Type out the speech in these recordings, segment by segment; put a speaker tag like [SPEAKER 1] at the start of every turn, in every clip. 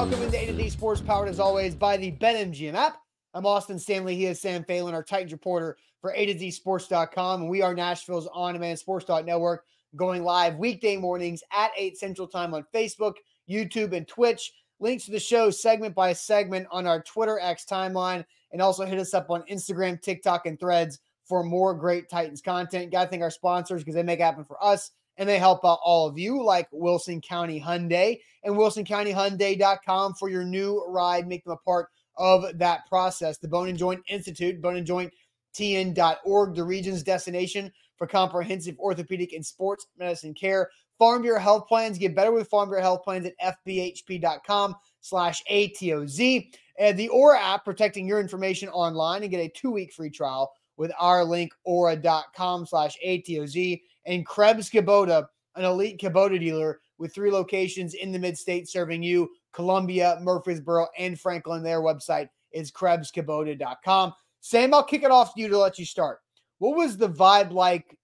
[SPEAKER 1] Welcome into A to Z Sports, powered as always by the BetMGM app. I'm Austin Stanley. He is Sam Phelan, our Titans reporter for A to Z Sports.com. And we are Nashville's on demand sports network, going live weekday mornings at 8 Central Time on Facebook, YouTube, and Twitch. Links to the show segment by segment on our Twitter X timeline. And also hit us up on Instagram, TikTok, and threads for more great Titans content. Got to thank our sponsors because they make it happen for us and they help out all of you, like Wilson County Hyundai and WilsonCountyHyundai.com for your new ride. Make them a part of that process. The Bone and Joint Institute, Bone and Joint TN.org, the region's destination for comprehensive orthopedic and sports medicine care. Farm Bureau Health Plans. Get better with Farm Bureau Health Plans at FBHP.com slash ATOZ. And the Aura app, protecting your information online and get a two-week free trial with our link, aura.com slash ATOZ and Krebs Kubota, an elite Kubota dealer with three locations in the mid-state serving you, Columbia, Murfreesboro, and Franklin. Their website is KrebsKubota.com. Sam, I'll kick it off to you to let you start. What was the vibe like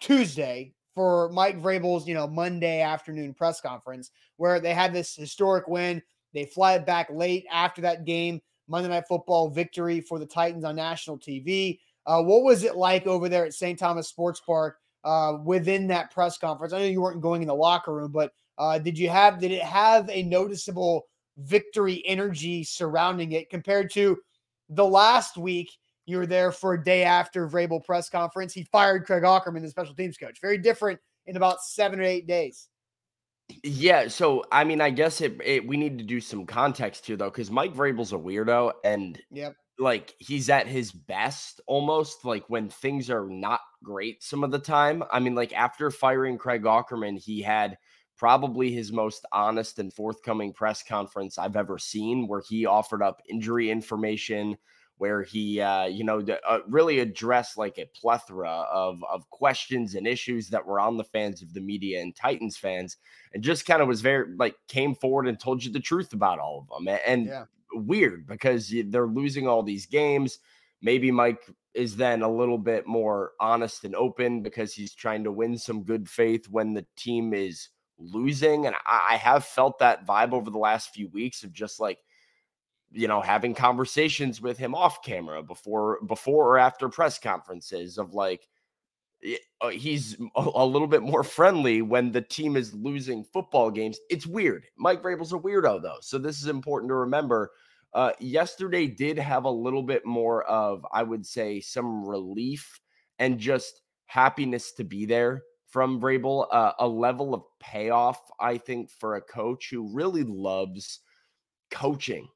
[SPEAKER 1] Tuesday for Mike Vrabel's, you know, Monday afternoon press conference where they had this historic win? They fly it back late after that game, Monday Night Football victory for the Titans on national TV. Uh, what was it like over there at St. Thomas Sports Park uh, within that press conference? I know you weren't going in the locker room, but uh, did you have did it have a noticeable victory energy surrounding it compared to the last week? You were there for a day after Vrabel press conference. He fired Craig Aukerman, the special teams coach. Very different in about seven or eight days.
[SPEAKER 2] Yeah, so I mean, I guess it, it we need to do some context here though, because Mike Vrabel's a weirdo, and
[SPEAKER 1] yep,
[SPEAKER 2] like he's at his best almost like when things are not great some of the time. I mean, like after firing Craig Aukerman, he had probably his most honest and forthcoming press conference I've ever seen, where he offered up injury information, where he, uh, you know, uh, really addressed like a plethora of of questions and issues that were on the fans of the media and Titans fans, and just kind of was very like came forward and told you the truth about all of them, and. Yeah weird because they're losing all these games. Maybe Mike is then a little bit more honest and open because he's trying to win some good faith when the team is losing. And I, have felt that vibe over the last few weeks of just like, you know, having conversations with him off camera before before or after press conferences of like he's a little bit more friendly when the team is losing football games. It's weird. Mike Vrabel's a weirdo though. So this is important to remember uh, yesterday did have a little bit more of, I would say, some relief and just happiness to be there from Vrabel. Uh, a level of payoff, I think, for a coach who really loves coaching.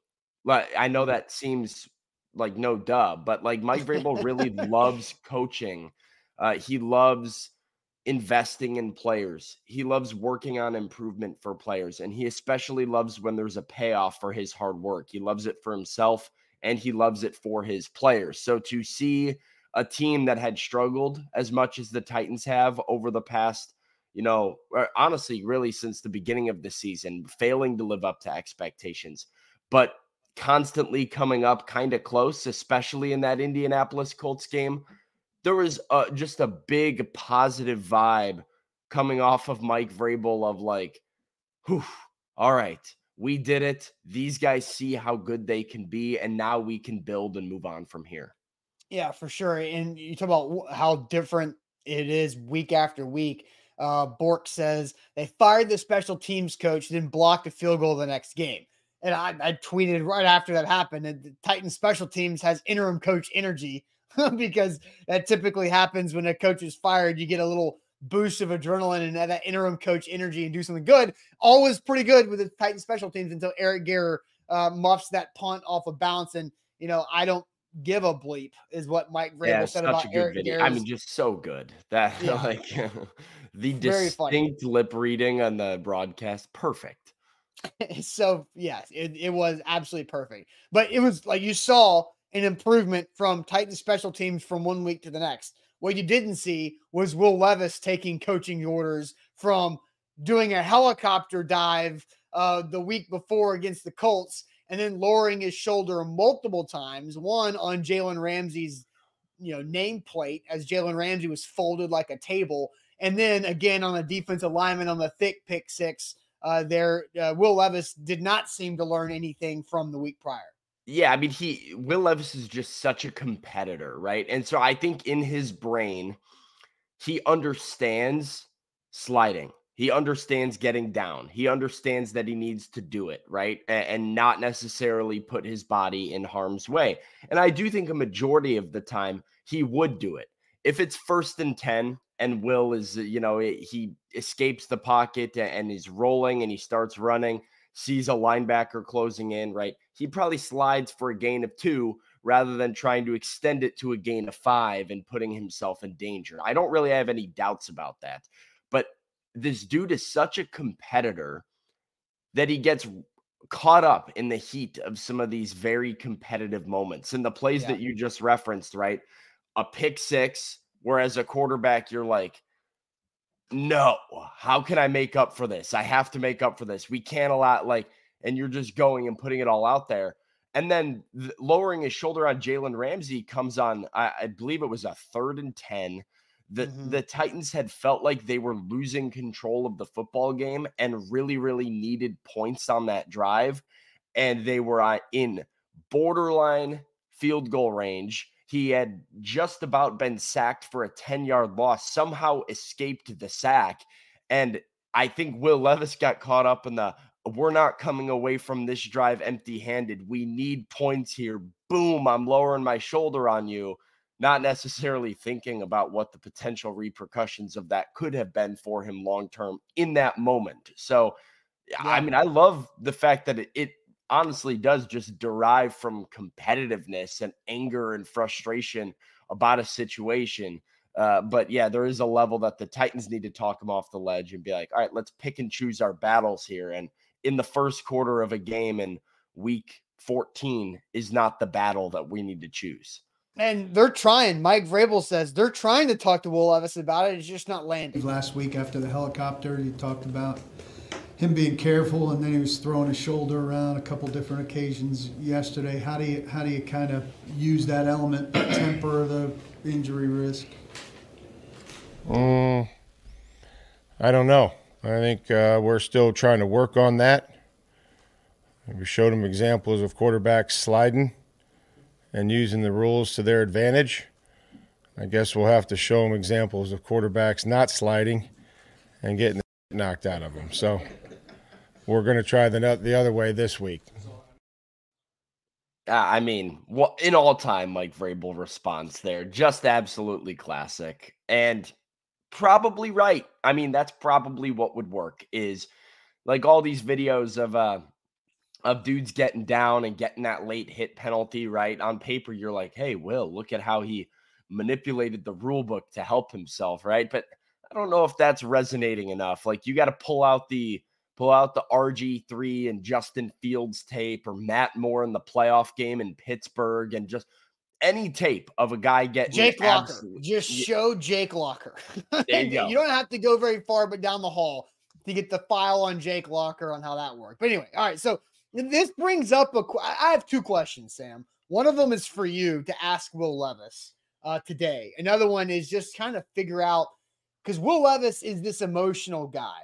[SPEAKER 2] Like I know that seems like no duh, but like Mike Vrabel really loves coaching. Uh, he loves investing in players. He loves working on improvement for players. And he especially loves when there's a payoff for his hard work. He loves it for himself and he loves it for his players. So to see a team that had struggled as much as the Titans have over the past, you know, honestly, really since the beginning of the season, failing to live up to expectations, but constantly coming up kind of close, especially in that Indianapolis Colts game there was uh, just a big positive vibe coming off of Mike Vrabel of like, whew, all right, we did it. These guys see how good they can be, and now we can build and move on from here.
[SPEAKER 1] Yeah, for sure. And you talk about how different it is week after week. Uh, Bork says they fired the special teams coach, then blocked a field goal the next game. And I, I tweeted right after that happened. And the Titan special teams has interim coach energy because that typically happens when a coach is fired. You get a little boost of adrenaline and that interim coach energy and do something good. Always pretty good with the Titan special teams until Eric Garror uh, muffs that punt off of bounce. And, you know, I don't give a bleep, is what Mike Vrabel yeah, said about Eric video.
[SPEAKER 2] I mean, just so good that yeah. like the distinct lip reading on the broadcast, perfect.
[SPEAKER 1] so yes, it, it was absolutely perfect. But it was like you saw an improvement from Titan special teams from one week to the next. What you didn't see was Will Levis taking coaching orders from doing a helicopter dive uh, the week before against the Colts and then lowering his shoulder multiple times, one on Jalen Ramsey's you know nameplate as Jalen Ramsey was folded like a table, and then again on a defensive lineman on the thick pick six. Uh, there, uh, Will Levis did not seem to learn anything from the week prior.
[SPEAKER 2] Yeah, I mean, he Will Levis is just such a competitor, right? And so I think in his brain, he understands sliding. He understands getting down. He understands that he needs to do it, right? And, not necessarily put his body in harm's way. And I do think a majority of the time he would do it. If it's first and 10 and Will is, you know, he escapes the pocket and he's rolling and he starts running, sees a linebacker closing in, right? He probably slides for a gain of two rather than trying to extend it to a gain of five and putting himself in danger. I don't really have any doubts about that. But this dude is such a competitor that he gets caught up in the heat of some of these very competitive moments. And the plays yeah. that you just referenced, right? A pick six, whereas a quarterback, you're like, no, how can I make up for this? I have to make up for this. We can't allow, like, and you're just going and putting it all out there. And then th- lowering his shoulder on Jalen Ramsey comes on, I, I believe it was a third and 10 the mm-hmm. the Titans had felt like they were losing control of the football game and really really needed points on that drive and they were uh, in borderline field goal range he had just about been sacked for a 10 yard loss somehow escaped the sack and i think will levis got caught up in the we're not coming away from this drive empty handed we need points here boom i'm lowering my shoulder on you not necessarily thinking about what the potential repercussions of that could have been for him long term in that moment. So, yeah. I mean, I love the fact that it, it, honestly does just derive from competitiveness and anger and frustration about a situation. Uh, but yeah, there is a level that the Titans need to talk him off the ledge and be like, all right, let's pick and choose our battles here. And in the first quarter of a game in week 14 is not the battle that we need to choose.
[SPEAKER 1] And they're trying. Mike Vrabel says they're trying to talk to Will Levis about it. It's just not landing.
[SPEAKER 3] Last week after the helicopter, you talked about him being careful, and then he was throwing his shoulder around a couple different occasions yesterday. How do you how do you kind of use that element to temper the injury risk?
[SPEAKER 4] Um, I don't know. I think uh, we're still trying to work on that. We showed him examples of quarterbacks sliding and using the rules to their advantage. I guess we'll have to show them examples of quarterbacks not sliding and getting knocked out of them. So we're going to try the the other way this week.
[SPEAKER 2] I mean, what in all time, Mike Vrabel response there, just absolutely classic, and probably right. I mean, that's probably what would work. Is like all these videos of uh of dudes getting down and getting that late hit penalty, right? On paper, you're like, hey, Will, look at how he manipulated the rule book to help himself, right? But I don't know if that's resonating enough. Like you got to pull out the pull out the RG3 and Justin Fields tape or Matt Moore in the playoff game in Pittsburgh and just any tape of a guy getting
[SPEAKER 1] Jake Locker. Just show Jake Locker. You, you, don't have to go very far, but down the hall to get the file on Jake Locker on how that worked. But anyway, all right. So this brings up a. I have two questions, Sam. One of them is for you to ask Will Levis uh, today. Another one is just kind of figure out because Will Levis is this emotional guy.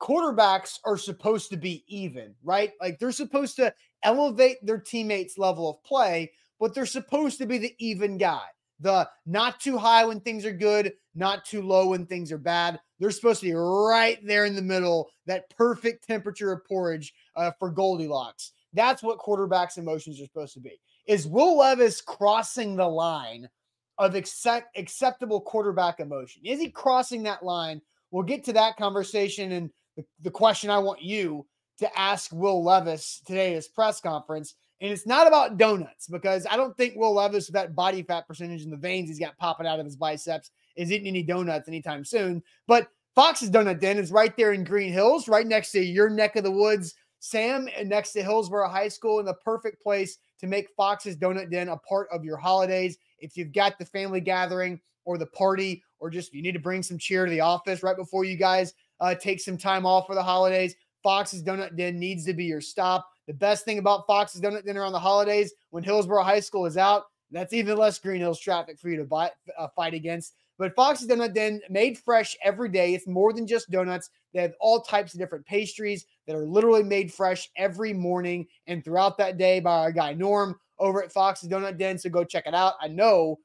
[SPEAKER 1] Quarterbacks are supposed to be even, right? Like they're supposed to elevate their teammates' level of play, but they're supposed to be the even guy. The not too high when things are good, not too low when things are bad. They're supposed to be right there in the middle, that perfect temperature of porridge uh, for Goldilocks. That's what quarterbacks' emotions are supposed to be. Is Will Levis crossing the line of accept, acceptable quarterback emotion? Is he crossing that line? We'll get to that conversation and the, the question I want you to ask Will Levis today at his press conference And it's not about donuts because I don't think Will Levis, with that body fat percentage in the veins he's got popping out of his biceps, is eating any donuts anytime soon. But Fox's Donut Den is right there in Green Hills, right next to your neck of the woods, Sam, and next to Hillsboro High School, in the perfect place to make Fox's Donut Den a part of your holidays. If you've got the family gathering or the party, or just you need to bring some cheer to the office right before you guys uh, take some time off for the holidays, Fox's Donut Den needs to be your stop. The best thing about Fox's Donut Den on the holidays, when Hillsboro High School is out, that's even less Green Hills traffic for you to buy, uh, fight against. But Fox's Donut Den, made fresh every day. It's more than just donuts. They have all types of different pastries that are literally made fresh every morning and throughout that day by our guy Norm over at Fox's Donut Den. So go check it out. I know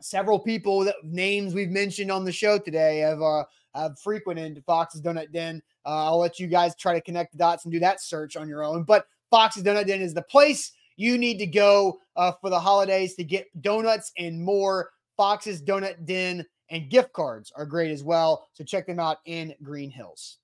[SPEAKER 1] several people that names we've mentioned on the show today have uh, have frequented Fox's Donut Den. Uh, I'll let you guys try to connect the dots and do that search on your own. But Fox's Donut Den is the place you need to go uh, for the holidays to get donuts and more. Fox's Donut Den and gift cards are great as well. So check them out in Green Hills.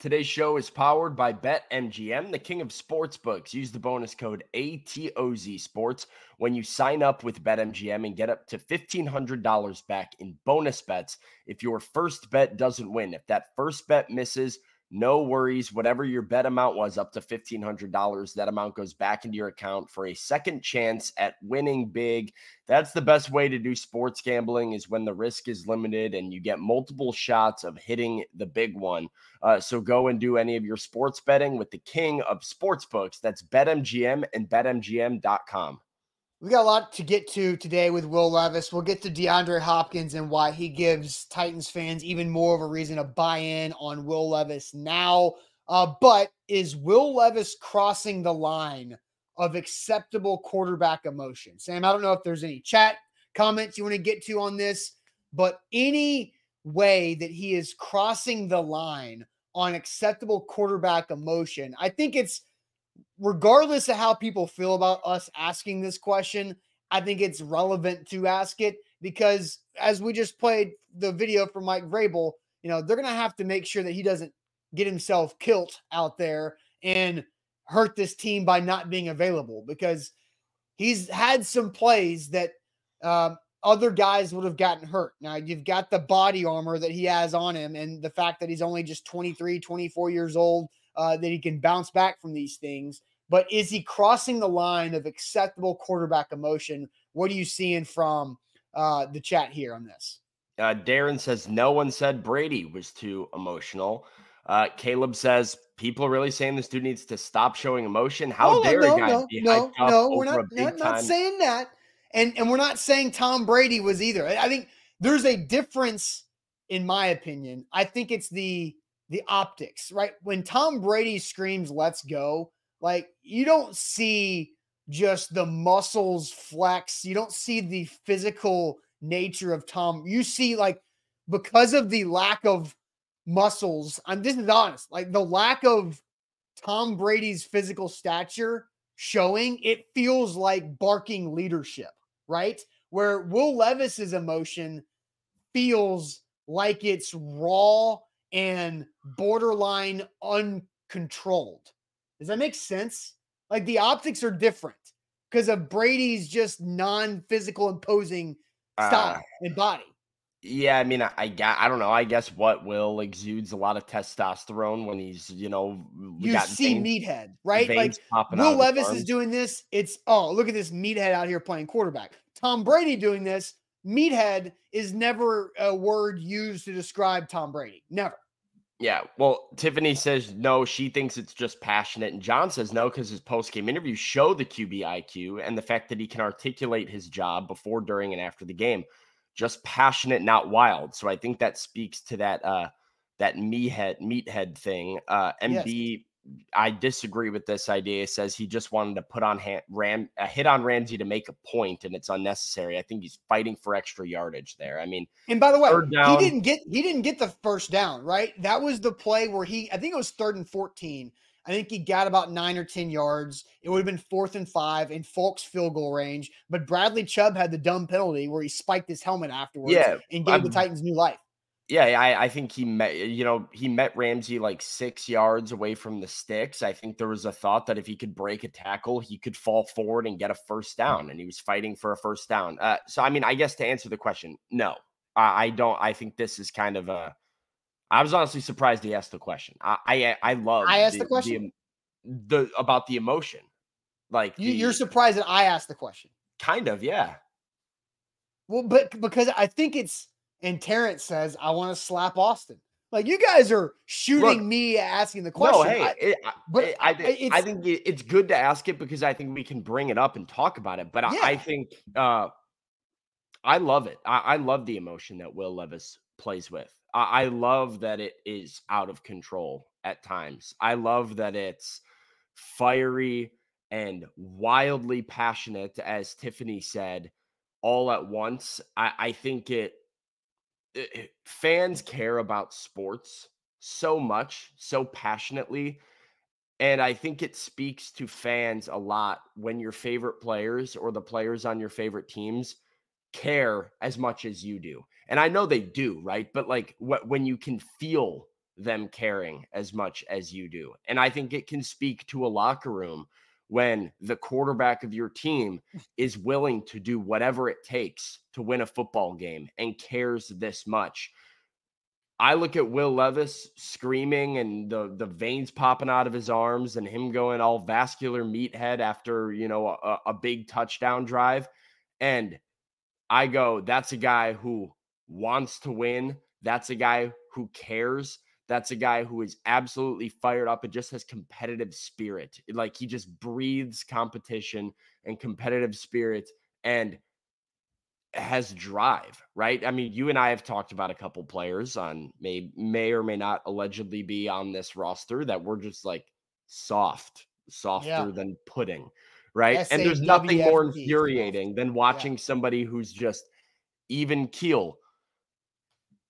[SPEAKER 2] Today's show is powered by BetMGM, the king of sportsbooks. Use the bonus code ATOZ Sports when you sign up with BetMGM and get up to $1,500 back in bonus bets if your first bet doesn't win. If that first bet misses, no worries. Whatever your bet amount was, up to $1,500, that amount goes back into your account for a second chance at winning big. That's the best way to do sports gambling is when the risk is limited and you get multiple shots of hitting the big one. Uh, so go and do any of your sports betting with the king of sports books. That's BetMGM and BetMGM.com.
[SPEAKER 1] We got a lot to get to today with Will Levis. We'll get to DeAndre Hopkins and why he gives Titans fans even more of a reason to buy in on Will Levis now. Uh, but is Will Levis crossing the line of acceptable quarterback emotion? Sam, I don't know if there's any chat comments you want to get to on this, but any way that he is crossing the line on acceptable quarterback emotion, I think it's regardless of how people feel about us asking this question, I think it's relevant to ask it because as we just played the video from Mike Vrabel, you know, they're going to have to make sure that he doesn't get himself killed out there and hurt this team by not being available because he's had some plays that um, other guys would have gotten hurt. Now, you've got the body armor that he has on him and the fact that he's only just 23, 24 years old uh, that he can bounce back from these things. But is he crossing the line of acceptable quarterback emotion? What are you seeing from uh, the chat here on this?
[SPEAKER 2] Uh, Darren says no one said Brady was too emotional. Uh, Caleb says people are really saying this dude needs to stop showing emotion. How dare
[SPEAKER 1] no,
[SPEAKER 2] guys
[SPEAKER 1] no,
[SPEAKER 2] be
[SPEAKER 1] no, no, we're not,
[SPEAKER 2] not,
[SPEAKER 1] not saying that, and and we're not saying Tom Brady was either. I think there's a difference, in my opinion. I think it's the the optics, right? When Tom Brady screams, let's go, like you don't see just the muscles flex. You don't see the physical nature of Tom. You see, like, because of the lack of muscles, I'm this is honest, like the lack of Tom Brady's physical stature showing, it feels like barking leadership, right? Where Will Levis's emotion feels like it's raw and borderline uncontrolled. Does that make sense? Like the optics are different because of Brady's just non-physical imposing style uh, and body.
[SPEAKER 2] Yeah, I mean, I, I I don't know. I guess what Will exudes a lot of testosterone when he's, you know,
[SPEAKER 1] you see veins, meathead, right? Like Will Levis is doing this. It's oh, look at this meathead out here playing quarterback. Tom Brady doing this meathead is never a word used to describe Tom Brady. Never.
[SPEAKER 2] Yeah. Well, Tiffany says no, she thinks it's just passionate. And John says no, because his post game interview show the QB IQ and the fact that he can articulate his job before, during, and after the game. Just passionate, not wild. So I think that speaks to that uh that meathead meathead thing. Uh MB yes. I disagree with this idea. It says he just wanted to put on hand, Ram a hit on Ramsey to make a point, and it's unnecessary. I think he's fighting for extra yardage there. I mean,
[SPEAKER 1] and by the way, down, he didn't get he didn't get the first down, right? That was the play where he I think it was third and fourteen. I think he got about nine or ten yards. It would have been fourth and five in Folk's field goal range, but Bradley Chubb had the dumb penalty where he spiked his helmet afterwards
[SPEAKER 2] yeah,
[SPEAKER 1] and gave I'm, the Titans new life.
[SPEAKER 2] Yeah, I, I think he met, you know, he met Ramsey like six yards away from the sticks. I think there was a thought that if he could break a tackle, he could fall forward and get a first down, and he was fighting for a first down. Uh, so, I mean, I guess to answer the question, no, I, I don't. I think this is kind of a. I was honestly surprised he asked the question. I I, I love.
[SPEAKER 1] I asked the, the question.
[SPEAKER 2] The, the, about the emotion, like
[SPEAKER 1] you,
[SPEAKER 2] the,
[SPEAKER 1] you're surprised that I asked the question.
[SPEAKER 2] Kind of, yeah.
[SPEAKER 1] Well, but because I think it's and Terrence says, I want to slap Austin. Like you guys are shooting Look, me asking the question.
[SPEAKER 2] No, hey, I, it, but I, I, I, think it's good to ask it because I think we can bring it up and talk about it. But yeah. I, think uh, I love it. I, love the emotion that Will Levis plays with. I love that it is out of control at times. I love that it's fiery and wildly passionate, as Tiffany said, all at once. I, I think it Eh, eh, fans care about sports so much, so passionately. And I think it speaks to fans a lot when your favorite players or the players on your favorite teams care as much as you do. And I know they do, right? But like what when you can feel them caring as much as you do. And I think it can speak to a locker room when the quarterback of your team is willing to do whatever it takes to win a football game and cares this much. I look at Will Levis screaming and the the veins popping out of his arms and him going all vascular meathead after, you know, a, a big touchdown drive and I go, that's a guy who wants to win. That's a guy who cares. That's a guy who is absolutely fired up and just has competitive spirit. Like he just breathes competition and competitive spirit and has drive, right? I mean, you and I have talked about a couple players on may may or may not allegedly be on this roster that were just like soft, softer yeah. than pudding, right? S-A-W-F-D. And there's nothing more infuriating than watching yeah. somebody who's just even keel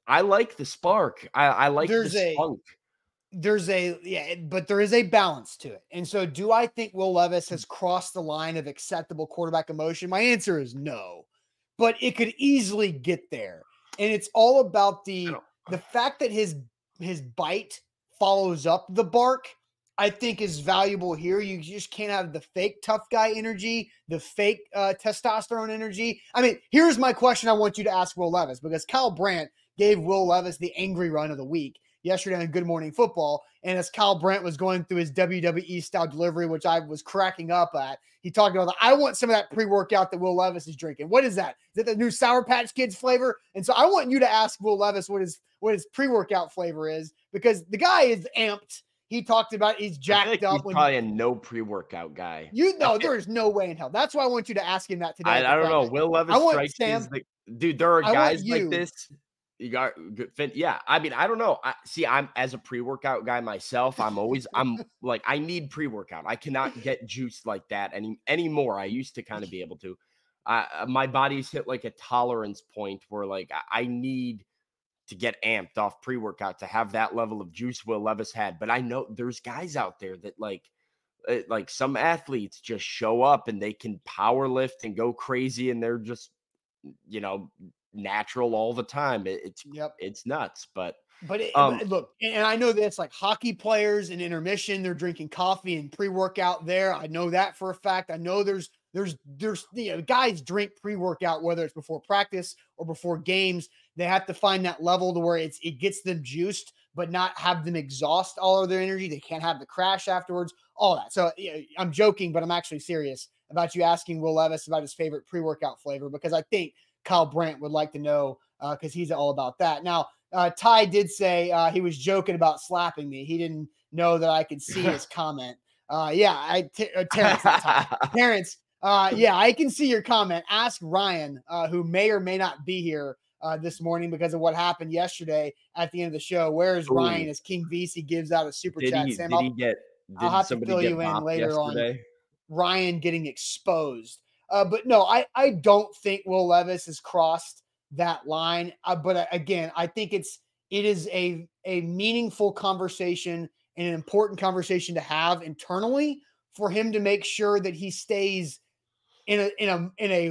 [SPEAKER 2] I like the spark. I, I like there's the spunk.
[SPEAKER 1] A, there's a yeah, but there is a balance to it. And so, do I think Will Levis has crossed the line of acceptable quarterback emotion? My answer is no, but it could easily get there. And it's all about the the fact that his his bite follows up the bark. I think is valuable here. You just can't have the fake tough guy energy, the fake uh, testosterone energy. I mean, here's my question I want you to ask Will Levis because Kyle Brandt gave Will Levis the angry run of the week yesterday on Good Morning Football. And as Kyle Brandt was going through his WWE style delivery, which I was cracking up at, he talked about, I want some of that pre workout that Will Levis is drinking. What is that? Is it the new Sour Patch Kids flavor? And so I want you to ask Will Levis what his what his pre workout flavor is because the guy is amped. He talked about he's jacked
[SPEAKER 2] like
[SPEAKER 1] up.
[SPEAKER 2] He's probably a no pre workout guy.
[SPEAKER 1] You know, there is no way in hell. That's why I want you to ask him that today.
[SPEAKER 2] I, I don't know. Will Levis I want Sam, the, dude. There are guys like this you got good fit. Yeah. I mean, I don't know. I see I'm as a pre-workout guy myself, I'm always I'm like I need pre-workout. I cannot get juiced like that any anymore. I used to kind of be able to. Uh, my body's hit like a tolerance point where like I, I need to get amped off pre-workout to have that level of juice Will Levis had. But I know there's guys out there that like uh, like some athletes just show up and they can power lift and go crazy and they're just you know natural all the time. It, it's yep. it's nuts, but
[SPEAKER 1] but, it, um, look, and I know that's like hockey players in intermission, they're drinking coffee and pre-workout there. I know that for a fact. I know there's there's there's you know guys drink pre-workout whether it's before practice or before games. They have to find that level to where it's it gets them juiced, but not have them exhaust all of their energy. They can't have the crash afterwards. All that. So you know, I'm joking, but I'm actually serious about you asking Will Levis about his favorite pre-workout flavor because I think Kyle Brandt would like to know because uh, he's all about that. Now, uh, Ty did say uh, he was joking about slapping me. He didn't know that I could see his comment. Uh, yeah, I t- Terrence, Terrence. Uh, yeah, I can see your comment. Ask Ryan, uh, who may or may not be here uh, this morning because of what happened yesterday at the end of the show. Where is Ooh. Ryan as King VC gives out a super
[SPEAKER 2] did
[SPEAKER 1] chat?
[SPEAKER 2] He, Sam, did I'll, he get? Did
[SPEAKER 1] I'll have to fill you in later yesterday? on. Ryan getting exposed. Uh, but no, I, I don't think Will Levis has crossed that line. Uh, but uh, again, I think it's it is a a meaningful conversation and an important conversation to have internally for him to make sure that he stays in a in a in a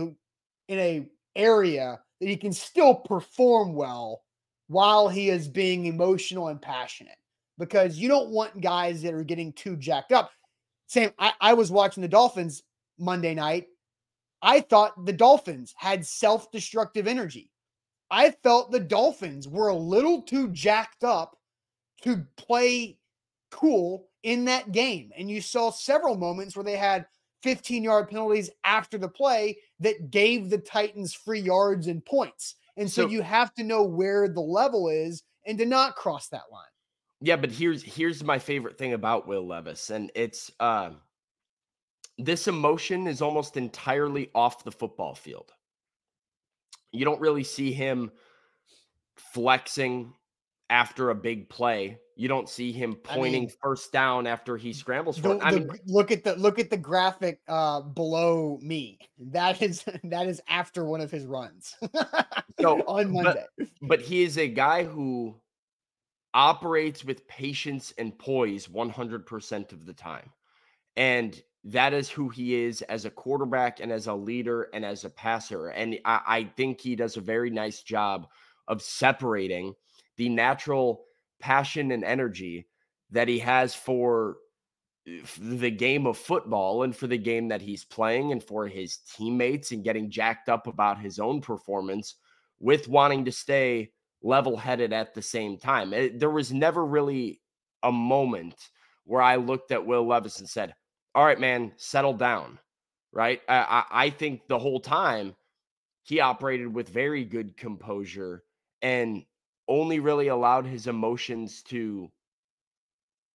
[SPEAKER 1] in a area that he can still perform well while he is being emotional and passionate because you don't want guys that are getting too jacked up. Same, I, I was watching the Dolphins Monday night. I thought the Dolphins had self destructive energy. I felt the Dolphins were a little too jacked up to play cool in that game. And you saw several moments where they had 15 yard penalties after the play that gave the Titans free yards and points. And so, so you have to know where the level is and to not cross that line.
[SPEAKER 2] Yeah, but here's here's my favorite thing about Will Levis, and it's uh, this emotion is almost entirely off the football field. You don't really see him flexing after a big play. You don't see him pointing I mean, first down after he scrambles for
[SPEAKER 1] the, it. I the, mean, look at the look at the graphic uh, below me. That is that is after one of his runs. so on Monday.
[SPEAKER 2] But, but he is a guy who operates with patience and poise 100% of the time. And that is who he is as a quarterback and as a leader and as a passer. And I, I think he does a very nice job of separating the natural passion and energy that he has for eh, the game of football and for the game that he's playing and for his teammates and getting jacked up about his own performance with wanting to stay level headed at the same time. It, eh, there was never really a moment where I looked at Will Levis and said, All right, man, settle down. Right. I, I, think the whole time he operated with very good composure and only really allowed his emotions to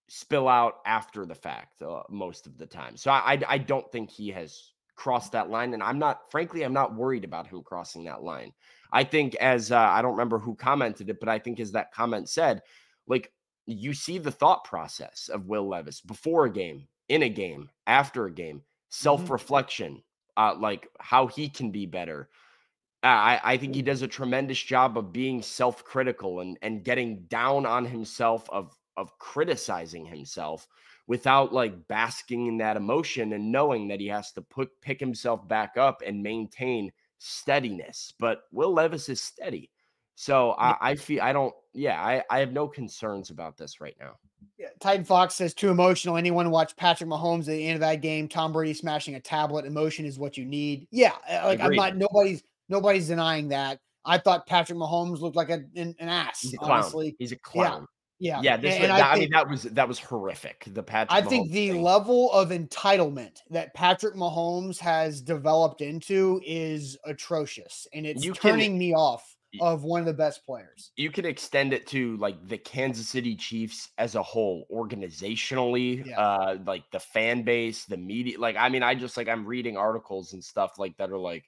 [SPEAKER 2] spill out after the fact uh, most of the time. So I, I, I don't think he has crossed that line, and I'm not frankly I'm not worried about him crossing that line. I think as uh, I don't remember who commented it, but I think as that comment said, like you see the thought process of Will Levis before a game, in a game, after a game, mm-hmm. self reflection, uh, like how he can be better. I, I think he does a tremendous job of being self-critical and and getting down on himself of of criticizing himself without like basking in that emotion and knowing that he has to put pick himself back up and maintain steadiness. But Will Levis is steady. So I, I feel I don't yeah, I, I have no concerns about this right now.
[SPEAKER 1] Yeah, Titan Fox says too emotional. Anyone watch Patrick Mahomes at the end of that game? Tom Brady smashing a tablet. Emotion is what you need. Yeah, uh, like Agreed. I'm not nobody's Nobody's denying that. I thought Patrick Mahomes looked like a, an, an ass.
[SPEAKER 2] He's a
[SPEAKER 1] clown. Honestly.
[SPEAKER 2] He's a clown.
[SPEAKER 1] Yeah.
[SPEAKER 2] Yeah. This and, and I, I think, mean, that was that was horrific. The Patrick.
[SPEAKER 1] I Mahomes think the thing. level of entitlement that Patrick Mahomes has developed into is atrocious, and it's you turning can, me off of one of the best players.
[SPEAKER 2] You can extend it to like the Kansas City Chiefs as a whole, organizationally, yeah. uh, like the fan base, the media. Like, I mean, I just like I'm reading articles and stuff like that are like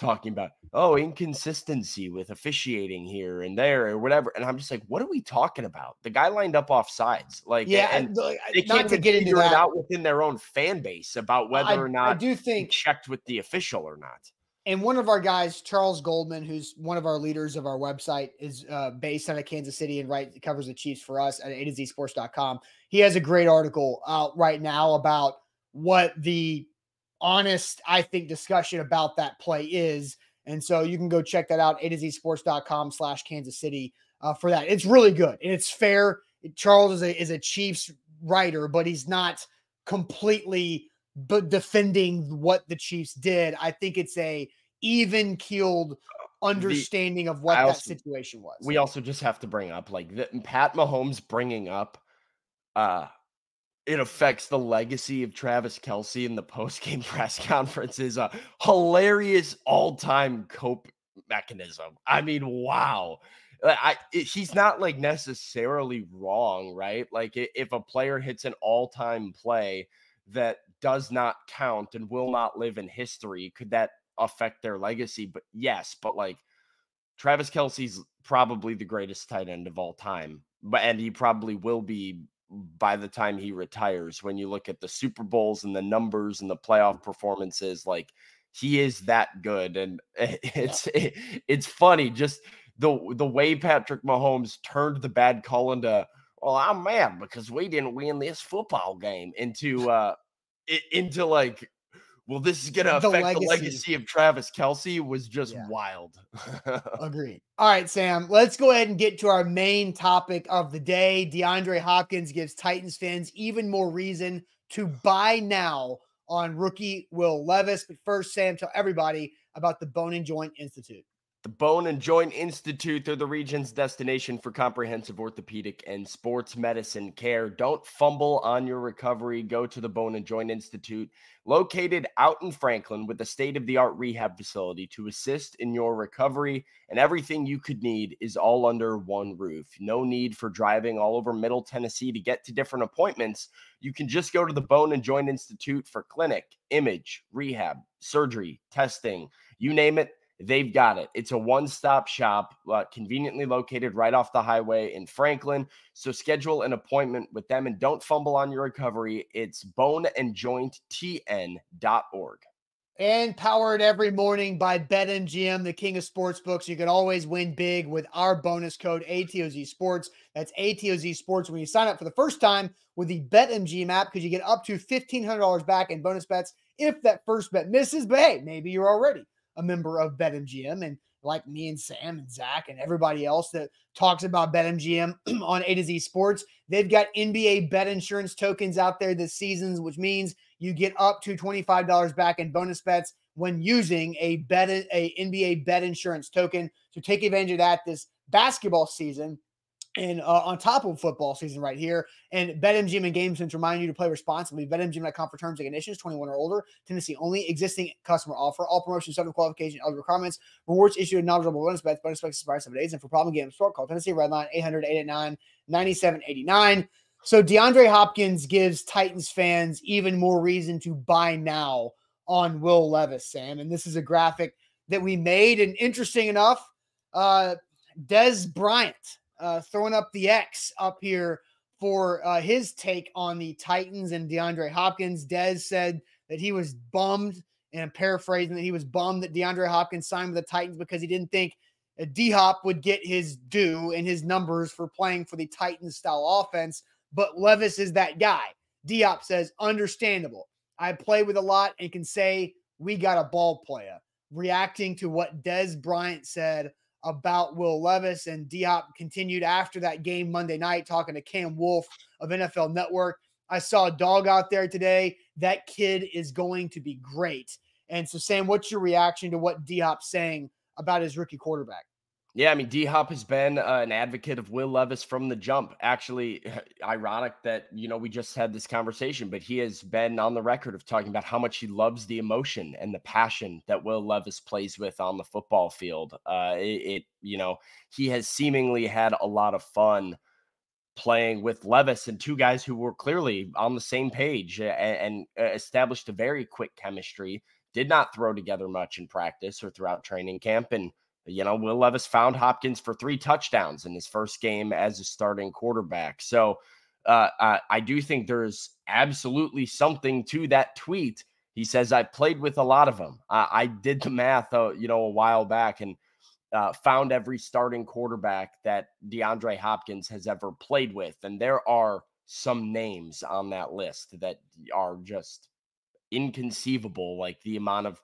[SPEAKER 2] talking about oh inconsistency with officiating here and there or whatever and i'm just like what are we talking about the guy lined up off sides like
[SPEAKER 1] yeah
[SPEAKER 2] and
[SPEAKER 1] they can't to get into that.
[SPEAKER 2] it out within their own fan base about whether I, or not
[SPEAKER 1] i do think
[SPEAKER 2] checked with the official or not
[SPEAKER 1] and one of our guys charles goldman who's one of our leaders of our website is uh, based out of kansas city and right covers the chiefs for us at a to z sports.com he has a great article out right now about what the honest, I think, discussion about that play is. And so you can go check that out, a to z sports.com slash Kansas City uh, for that. It's really good and it's fair. Charles is a, is a Chiefs writer, but he's not completely but defending what the Chiefs did. I think it's a even keeled understanding the, of what that situation was.
[SPEAKER 2] We also just have to bring up like the, Pat Mahomes bringing up uh it affects the legacy of Travis Kelce in the post-game press conference is a hilarious all-time cope mechanism. I mean, wow. Like I it, he's not like necessarily wrong, right? Like if a player hits an all-time play that does not count and will not live in history, could that affect their legacy? But yes, but like Travis Kelce's probably the greatest tight end of all time, but and he probably will be by the time he retires. When you look at the Super Bowls and the numbers and the playoff performances, like he is that good, and it's it, it's funny just the the way Patrick Mahomes turned the bad call into well, I'm mad because we didn't win this football game into uh into like well, this is going to affect the legacy. the legacy. of Travis Kelce was just yeah. wild.
[SPEAKER 1] Agreed. All right, Sam, let's go ahead and get to our main topic of the day. DeAndre Hopkins gives Titans fans even more reason to buy now on rookie Will Levis. But first, Sam, tell everybody about the Bone and Joint Institute.
[SPEAKER 2] The Bone and Joint Institute, they're the region's destination for comprehensive orthopedic and sports medicine care. Don't fumble on your recovery. Go to the Bone and Joint Institute, located out in Franklin with a state of the art rehab facility to assist in your recovery. And everything you could need is all under one roof. No need for driving all over Middle Tennessee to get to different appointments. You can just go to the Bone and Joint Institute for clinic, image, rehab, surgery, testing, you name it They've got it. It's a one stop shop, uh, conveniently located right off the highway in Franklin. So schedule an appointment with them and don't fumble on your recovery. It's boneandjointtn.org.
[SPEAKER 1] And powered every morning by BetMGM, the king of sportsbooks. You can always win big with our bonus code ATOZ Sports. That's ATOZ Sports when you sign up for the first time with the BetMGM app because you get up to $1,500 back in bonus bets if that first bet misses. But hey, maybe you're already a member of BetMGM and like me and Sam and Zach and everybody else that talks about BetMGM on A to Z Sports. They've got NBA bet insurance tokens out there this season, which means you get up to $25 back in bonus bets when using a bet a NBA bet insurance token. So take advantage of that this basketball season and uh, on top of football season right here. And BetMGM and GameSense remind you to play responsibly. BetMGM.com for terms and conditions, 21 or older. Tennessee only. Existing customer offer. All promotions subject to qualification other requirements. Rewards issued knowledgeable bonus bets. Bonus bets expire seven days. And for problem games, short call Tennessee Redline 800 889 9789. So DeAndre Hopkins gives Titans fans even more reason to buy now on Will Levis, Sam. And this is a graphic that we made. And interesting enough, uh, Dez Bryant uh, throwing up the X up here for uh, his take on the Titans and DeAndre Hopkins. Dez said that he was bummed, and I'm paraphrasing that he was bummed that DeAndre Hopkins signed with the Titans because he didn't think D Hop would get his due and his numbers for playing for the Titans style offense. But Levis is that guy. D Hop says, understandable. I play with a lot and can say we got a ball player. Reacting to what Dez Bryant said about Will Levis. And D Hop continued after that game Monday night talking to Cam Wolfe of NFL Network. I saw a dog out there today. That kid is going to be great. And so, Sam, what's your reaction to what D Hop's saying about his rookie quarterback?
[SPEAKER 2] Yeah, I mean, D Hop has been uh, an advocate of Will Levis from the jump. Actually, ironic that, you know, we just had this conversation, but he has been on the record of talking about how much he loves the emotion and the passion that Will Levis plays with on the football field. Uh, it, it, you know, he has seemingly had a lot of fun playing with Levis and two guys who were clearly on the same page and, and uh, established a very quick chemistry, did not throw together much in practice or throughout training camp. And, you know, Will Levis found Hopkins for three touchdowns in his first game as a starting quarterback. So uh, I, I do think there's absolutely something to that tweet. He says, I played with a lot of them. I, I did the math, uh, you know, a while back and uh, found every starting quarterback that DeAndre Hopkins has ever played with. And there are some names on that list that are just inconceivable, like the amount of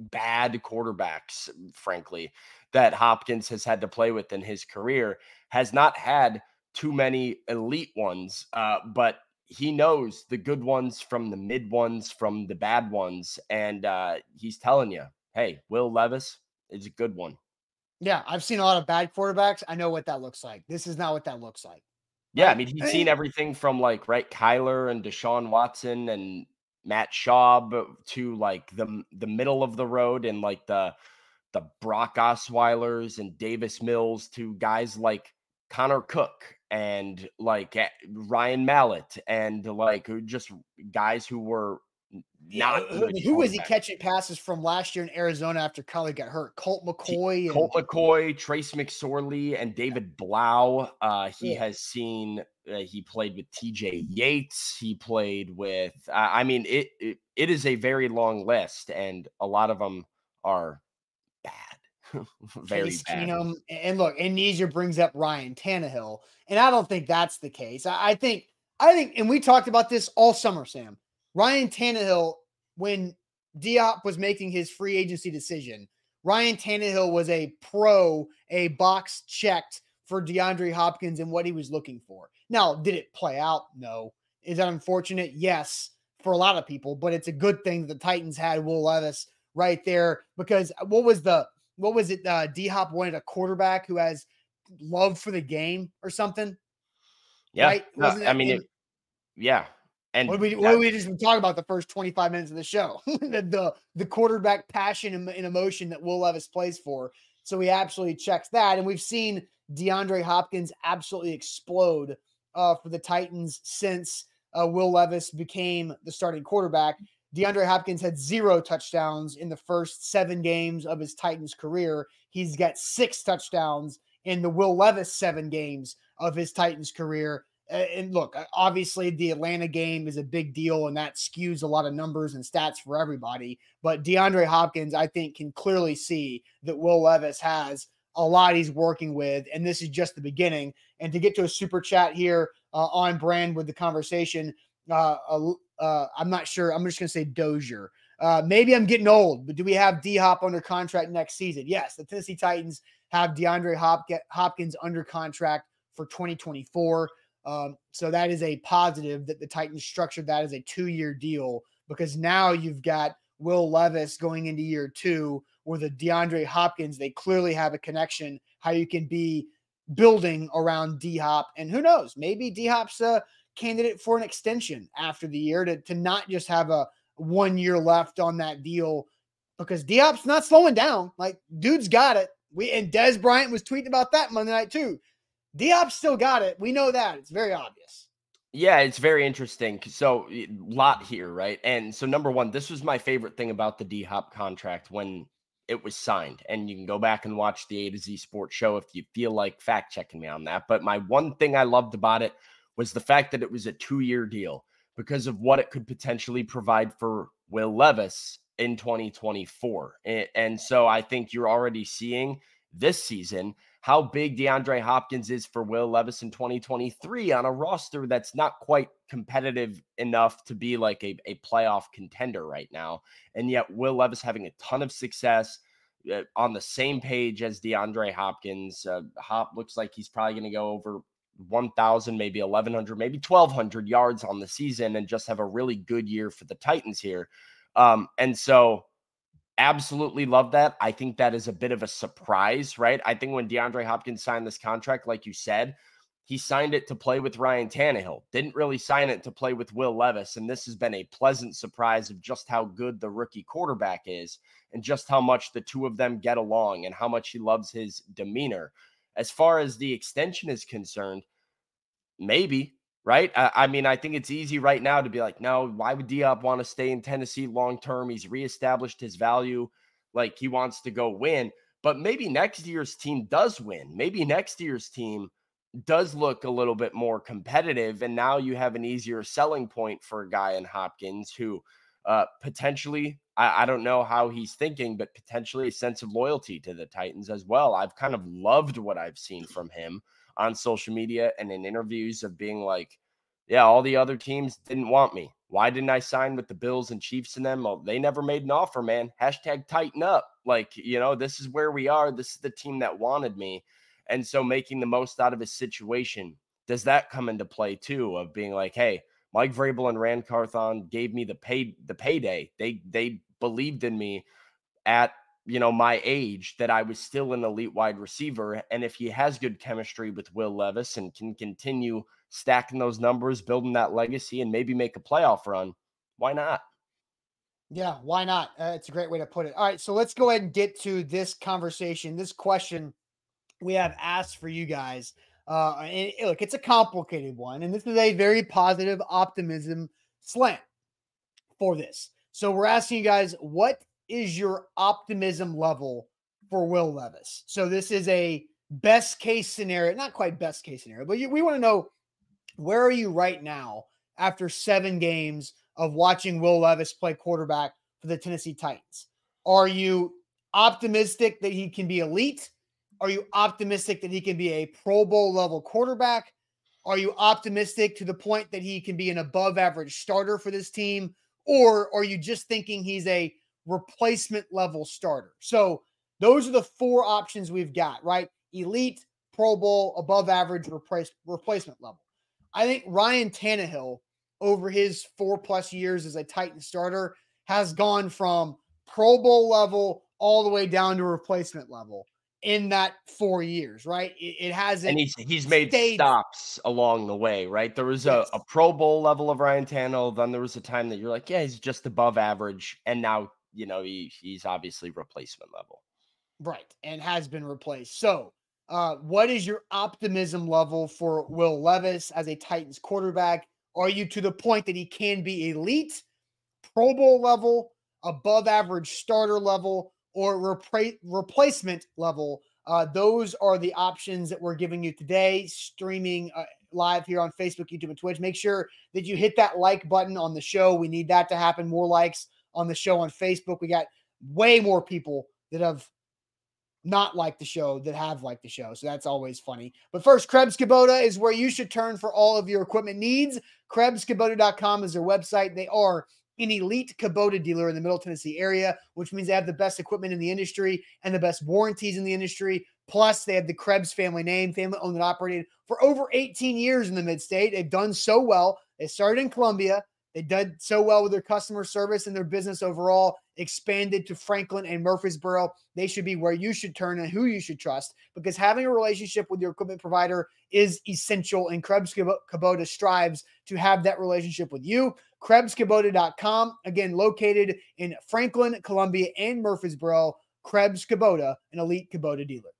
[SPEAKER 2] bad quarterbacks, frankly, that Hopkins has had to play with in his career, has not had too many elite ones, uh, but he knows the good ones from the mid ones, from the bad ones. And uh, he's telling you, hey, Will Levis is a good one.
[SPEAKER 1] Yeah, I've seen a lot of bad quarterbacks. I know what that looks like. This is not what that looks like.
[SPEAKER 2] Yeah, I mean, he's seen everything from like right Kyler and Deshaun Watson and Matt Schaub to like the the middle of the road and like the the Brock Osweilers and Davis Mills to guys like Connor Cook and like eh, Ryan Mallett and like just guys who were not
[SPEAKER 1] yeah, who was he catching passes from last year in Arizona after Kyler got hurt? Colt McCoy,
[SPEAKER 2] and- Colt McCoy, Trace McSorley, and David Blough. Uh, he yeah. has seen. Uh, he played with T.J. Yates. He played with. Uh, I mean, it, it it is a very long list, and a lot of them are bad. very Case bad. Keenum,
[SPEAKER 1] and look, Amnesia brings up Ryan Tannehill, and I don't think that's the case. I, I think I think, and we talked about this all summer, Sam Ryan Tannehill, when D Hop was making his free agency decision, Ryan Tannehill was a pro, a box checked for DeAndre Hopkins and what he was looking for. Now, did it play out? No. Is that unfortunate? Yes, for a lot of people, but it's a good thing that the Titans had Will Levis right there because what was the what was it? Uh, D Hop wanted a quarterback who has love for the game or something.
[SPEAKER 2] Yeah, right? no, I mean, it, yeah. And
[SPEAKER 1] what we, what we just been talking about the first 25 minutes of the show, the, the, the quarterback passion and, and emotion that Will Levis plays for. So he absolutely checks that, and we've seen DeAndre Hopkins absolutely explode uh, for the Titans since uh, Will Levis became the starting quarterback. DeAndre Hopkins had zero touchdowns in the first seven games of his Titans career. He's got six touchdowns in the Will Levis seven games of his Titans career. And look, obviously the Atlanta game is a big deal and that skews a lot of numbers and stats for everybody. But DeAndre Hopkins, I think, can clearly see that Will Levis has a lot he's working with. And this is just the beginning. And to get to a super chat here uh, on brand with the conversation, uh, uh, I'm not sure. I'm just going to say Dozier. Uh, maybe I'm getting old, but do we have D Hop under contract next season? Yes, the Tennessee Titans have DeAndre Hop- Hopkins under contract for 2024. Um, so that is a positive that the Titans structured that as a two year deal because now you've got Will Levis going into year two with a DeAndre Hopkins. They clearly have a connection how you can be building around D Hop. And who knows, maybe D Hop's a candidate for an extension after the year to, to not just have a one year left on that deal because D Hop's not slowing down. Like, dude's got it. We and Dez Bryant was tweeting about that Monday night too. D Hop still got it. We know that. It's very obvious.
[SPEAKER 2] Yeah, it's very interesting. So, a lot here, right? And so, number one, this was my favorite thing about the D Hop contract when it was signed. And you can go back and watch the A to Z Sports show if you feel like fact checking me on that. But my one thing I loved about it was the fact that it was a two year deal because of what it could potentially provide for Will Levis in 2024. And, and so, I think you're already seeing this season how big DeAndre Hopkins is for Will Levis in 2023 on a roster that's not quite competitive enough to be like a, a playoff contender right now. And yet, Will Levis having a ton of success uh, on the same page as DeAndre Hopkins. Uh, Hop looks like he's probably going to go over 1,000, maybe 1,100, maybe 1,200 yards on the season and just have a really good year for the Titans here. Um, and so, absolutely love that. I think that is a bit of a surprise, right? I think when DeAndre Hopkins signed this contract, like you said, he signed it to play with Ryan Tannehill, didn't really sign it to play with Will Levis. And this has been a pleasant surprise of just how good the rookie quarterback is and just how much the two of them get along and how much he loves his demeanor. As far as the extension is concerned, maybe right? I, I, mean, I think it's easy right now to be like, no, why would D Hop want to stay in Tennessee long term? He's reestablished his value, like he wants to go win. But maybe next year's team does win. Maybe next year's team does look a little bit more competitive, and now you have an easier selling point for a guy in Hopkins who uh, potentially. I, I don't know how he's thinking, but potentially a sense of loyalty to the Titans as well. I've kind of loved what I've seen from him on social media and in interviews of being like, yeah, all the other teams didn't want me. Why didn't I sign with the Bills and Chiefs and them? Well, they never made an offer, man. Hashtag Titan Up. Like, you know, this is where we are. This is the team that wanted me. And so making the most out of his situation, does that come into play too? Of being like, hey, Mike Vrabel and Ran Carthon gave me the pay the payday. They they believed in me at you know, my age that I was still an elite wide receiver. And if he has good chemistry with Will Levis and can continue stacking those numbers, building that legacy, and maybe make a playoff run, why not?
[SPEAKER 1] Yeah, why not? Uh, it's a great way to put it. All right, so let's go ahead and get to this conversation, this question we have asked for you guys. Uh, and look, it's a complicated one, and this is a very positive optimism slant for this. So we're asking you guys, what is your optimism level for Will Levis? So this is a best case scenario, not quite best case scenario, but you, we want to know where are you right now after seven games of watching Will Levis play quarterback for the Tennessee Titans? Are you optimistic that he can be elite? Are you optimistic that he can be a Pro Bowl level quarterback? Are you optimistic to the point that he can be an above average starter for this team? Or are you just thinking he's a replacement level starter. So those are the four options we've got, right? Elite, Pro Bowl, above average, replace, replacement level. I think Ryan Tannehill, over his four plus years as a Titan starter, has gone from Pro Bowl level all the way down to replacement level in that four years, right? It, it hasn't.
[SPEAKER 2] And he's he's made
[SPEAKER 1] stayed-
[SPEAKER 2] stops along the way, right? There was
[SPEAKER 1] Yes.
[SPEAKER 2] a, a Pro Bowl level of Ryan Tannehill. Then there was a time that you're like, yeah, he's just above average, and now you know he he's obviously replacement level.
[SPEAKER 1] Right, and has been replaced. So, uh, what is your optimism level for Will Levis as a Titans quarterback? Are you to the point that he can be elite, Pro Bowl level, above average starter level, or repra- replacement level? Uh, those are the options that we're giving you today, streaming uh, live here on Facebook, YouTube, and Twitch. Make sure that you hit that like button on the show. We need that to happen. More likes on the show on Facebook. We got way more people that have not liked the show that have liked the show. So that's always funny. But first, Krebs Kubota is where you should turn for all of your equipment needs. KrebsKubota.com is their website. They are an elite Kubota dealer in the Middle Tennessee area, which means they have the best equipment in the industry and the best warranties in the industry. Plus, they have the Krebs family name, family owned and operated for over 18 years in the mid state. They've done so well. They started in Columbia. They did so well with their customer service and their business overall, expanded to Franklin and Murfreesboro. They should be where you should turn and who you should trust because having a relationship with your equipment provider is essential. And Krebs Kubo- Kubota strives to have that relationship with you. KrebsKubota.com, again, located in Franklin, Columbia, and Murfreesboro. Krebs Kubota, an elite Kubota dealer.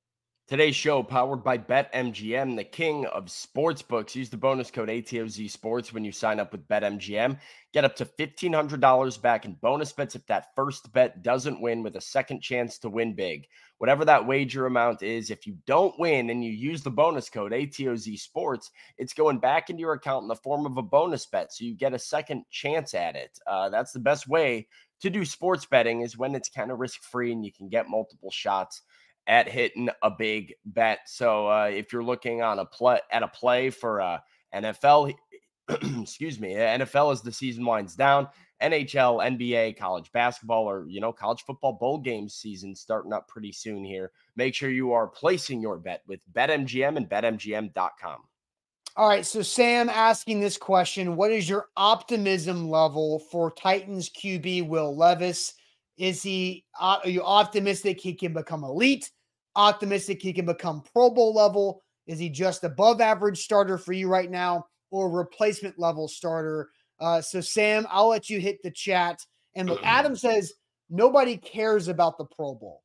[SPEAKER 2] Today's show powered by BetMGM, the king of sportsbooks. Use the bonus code ATOZ Sports when you sign up with BetMGM. Get up to $1,500 back in bonus bets if that first bet doesn't win with a second chance to win big. Whatever that wager amount is, if you don't win and you use the bonus code ATOZ Sports, it's going back into your account in the form of a bonus bet. So you get a second chance at it. Uh, that's the best way to do sports betting is when it's kind of risk free and you can get multiple shots at hitting a big bet. So uh, if you're looking on a play at a play for uh, NFL, excuse me, NFL as the season winds down, NHL, NBA, college basketball, or you know college football bowl game season starting up pretty soon here. Make sure you are placing your bet with BetMGM and BetMGM.com.
[SPEAKER 1] All right, so Sam asking this question: What is your optimism level for Titans QB Will Levis? Is he? Uh, are you optimistic he can become elite? Optimistic he can become Pro Bowl level? Is he just above average starter for you right now, or replacement level starter? Uh, so Sam, I'll let you hit the chat. And look, Adam says nobody cares about the Pro Bowl.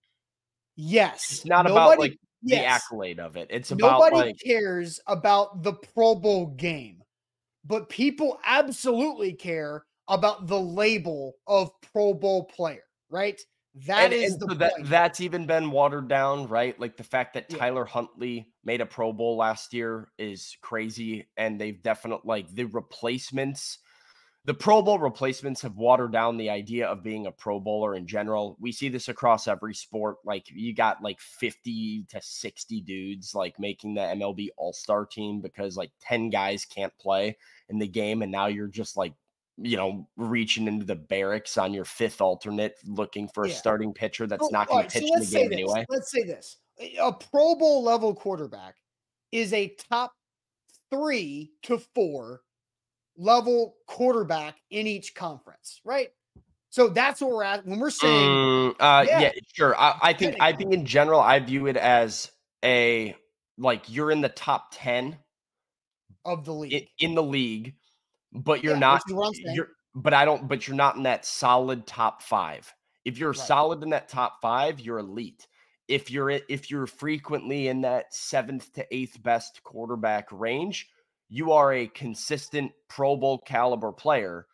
[SPEAKER 1] Yes,
[SPEAKER 2] It's not
[SPEAKER 1] nobody,
[SPEAKER 2] about like the accolade of it. It's about
[SPEAKER 1] Nobody
[SPEAKER 2] like
[SPEAKER 1] cares about the Pro Bowl game, but people absolutely care about the label of Pro Bowl player, right? That
[SPEAKER 2] and,
[SPEAKER 1] is
[SPEAKER 2] and
[SPEAKER 1] the
[SPEAKER 2] so that that's even been watered down, right? Like the fact that
[SPEAKER 1] Yeah.
[SPEAKER 2] Tyler Huntley made a Pro Bowl last year is crazy, and they've definitely like the replacements. The Pro Bowl replacements have watered down the idea of being a Pro Bowler in general. We see this across every sport. Like you got like 50 to 60 dudes like making the MLB All Star team because like 10 guys can't play in the game. And now you're just like, you know, reaching into the barracks on your fifth alternate looking for a
[SPEAKER 1] Yeah.
[SPEAKER 2] starting pitcher that's
[SPEAKER 1] So,
[SPEAKER 2] not going
[SPEAKER 1] right,
[SPEAKER 2] to
[SPEAKER 1] so
[SPEAKER 2] pitch in the game
[SPEAKER 1] this.
[SPEAKER 2] anyway.
[SPEAKER 1] Let's say this: a Pro Bowl level quarterback is a top three to four level quarterback in each conference, right? So that's what we're at when we're saying.
[SPEAKER 2] Mm, uh,
[SPEAKER 1] Yeah.
[SPEAKER 2] yeah. sure. I, I think I think in general, I view it as a like you're in the top 10
[SPEAKER 1] of the league.
[SPEAKER 2] in the league, but you're
[SPEAKER 1] Yeah,
[SPEAKER 2] not
[SPEAKER 1] which is what I'm saying.
[SPEAKER 2] you're but I don't but you're not in that solid top 5. If you're
[SPEAKER 1] Right.
[SPEAKER 2] solid in that top 5, you're elite. If you're if you're frequently in that 7th to 8th best quarterback range, you are a consistent Pro Bowl caliber player,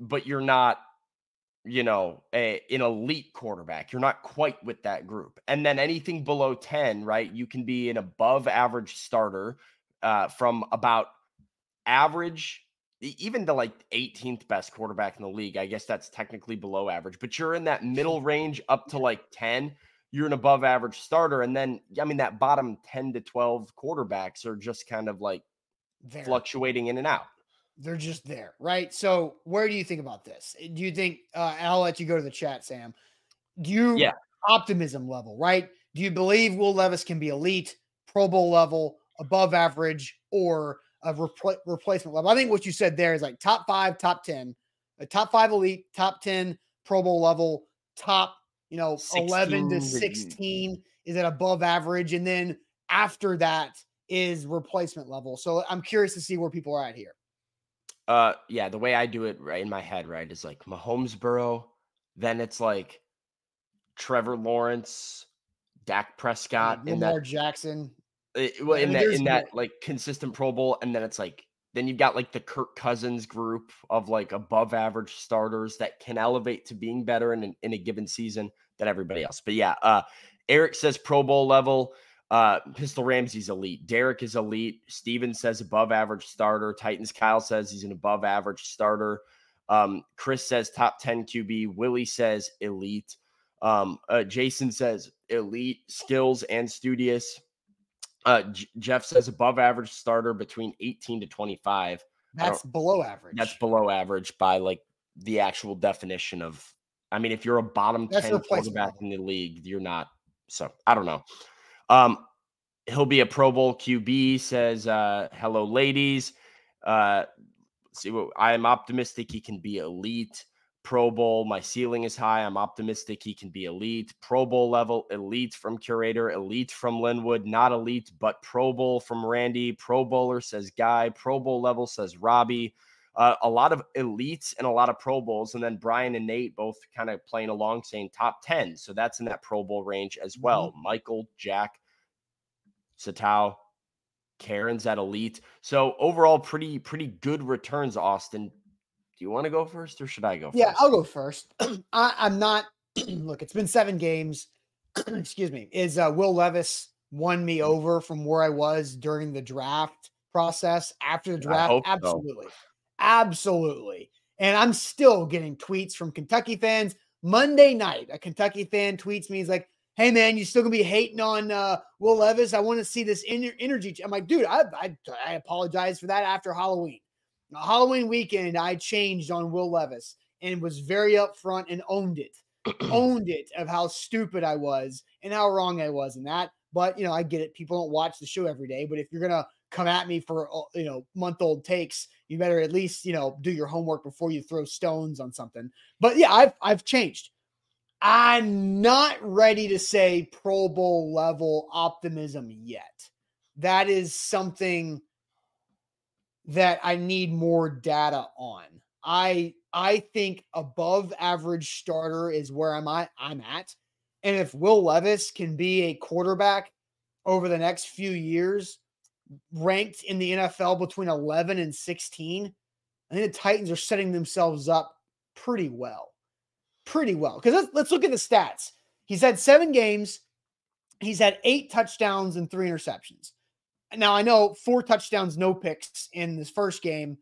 [SPEAKER 2] but you're not you know, a, an elite quarterback. You're not quite with that group. And then anything below 10, right? You can be an above average starter uh, from about average, even the like 18th best quarterback in the league. I guess that's technically below average, but you're in that middle range up to like 10. You're an above average starter. And then, I mean, that bottom 10 to 12 quarterbacks are just kind of like
[SPEAKER 1] There.
[SPEAKER 2] fluctuating in and out.
[SPEAKER 1] they're just there, right? So where do you think about this? Do you think? Uh, I'll let you go to the chat, Sam. Do you?
[SPEAKER 2] Yeah.
[SPEAKER 1] Optimism level, right? Do you believe Will Levis can be elite, Pro Bowl level, above average, or a repl- replacement level? I think what you said there is like top five, top ten, a top five elite, top ten Pro Bowl level, top you know 11 to 16 is at above average, and then after that is replacement level. So I'm curious to see where people are at here.
[SPEAKER 2] Uh, yeah, the way I do it right in my head, right, is like Mahomes, Burrow, then it's like Trevor Lawrence, Dak Prescott,
[SPEAKER 1] Lamar
[SPEAKER 2] in that
[SPEAKER 1] Jackson.
[SPEAKER 2] Uh, well,
[SPEAKER 1] I
[SPEAKER 2] in
[SPEAKER 1] mean,
[SPEAKER 2] that in that like consistent Pro Bowl, and then it's like then you've got like the Kirk Cousins group of like above average starters that can elevate to being better in in a given season than everybody else. But yeah, uh, Eric says Pro Bowl level. Uh, Pistol Ramsey's elite. Derek is elite. Steven says above average starter. Titans Kyle says he's an above average starter. Um, Chris says top 10 QB. Willie says elite. Um, uh, Jason says elite skills and studious. Uh, J- Jeff says above average starter between 18 to 25.
[SPEAKER 1] That's below average.
[SPEAKER 2] That's below average by like the actual definition of. I mean, if you're a bottom
[SPEAKER 1] That's
[SPEAKER 2] 10
[SPEAKER 1] replacement
[SPEAKER 2] quarterback in the league, you're not. So I don't know. Um, he'll be a Pro Bowl QB. Says, uh, "Hello, ladies." Uh, see what I am optimistic he can be elite. Pro Bowl. My ceiling is high. I'm optimistic he can be elite. Pro Bowl level, elite from Curator, elite from Linwood, not elite, but Pro Bowl from Randy. Pro Bowler says Guy. Pro Bowl level says Robbie. Uh, a lot of elites and a lot of Pro Bowls. And then Brian and Nate both kind of playing along saying top 10. So that's in that Pro Bowl range as well. Michael, Jack, Satao, Karen's at elite. So overall, pretty, pretty good returns, Austin. Do you want to go first or should I go
[SPEAKER 1] Yeah,
[SPEAKER 2] first?
[SPEAKER 1] I'll go first. I, I'm not. look, it's been seven games. excuse me. Is uh, Will Levis won me over from where I was during the draft process? After the draft,
[SPEAKER 2] hope so.
[SPEAKER 1] absolutely, absolutely. And I'm still getting tweets from Kentucky fans. Monday night, a Kentucky fan tweets me. He's like, "Hey man, you still gonna be hating on uh, Will Levis? I want to see this ener- energy." I'm like, "Dude, I, I I apologize for that after Halloween." Halloween weekend, I changed on Will Levis and was very upfront and owned it, owned it of how stupid I was and how wrong I was in that. But you know, I get it. People don't watch the show every day. But if you're gonna come at me for uh, you know month old takes, you better at least you know do your homework before you throw stones on something. But yeah, I've I've changed. I'm not ready to say Pro Bowl level optimism yet. That is something that I need more data on. I I think above average starter is where I'm at. I'm at. And if Will Levis can be a quarterback over the next few years, ranked in the NFL between 11 and 16, I think the Titans are setting themselves up pretty well. Pretty well. Because let's, let's look at the stats. He's had seven games, he's had eight touchdowns and three interceptions. Now I know four touchdowns, no picks in this first game.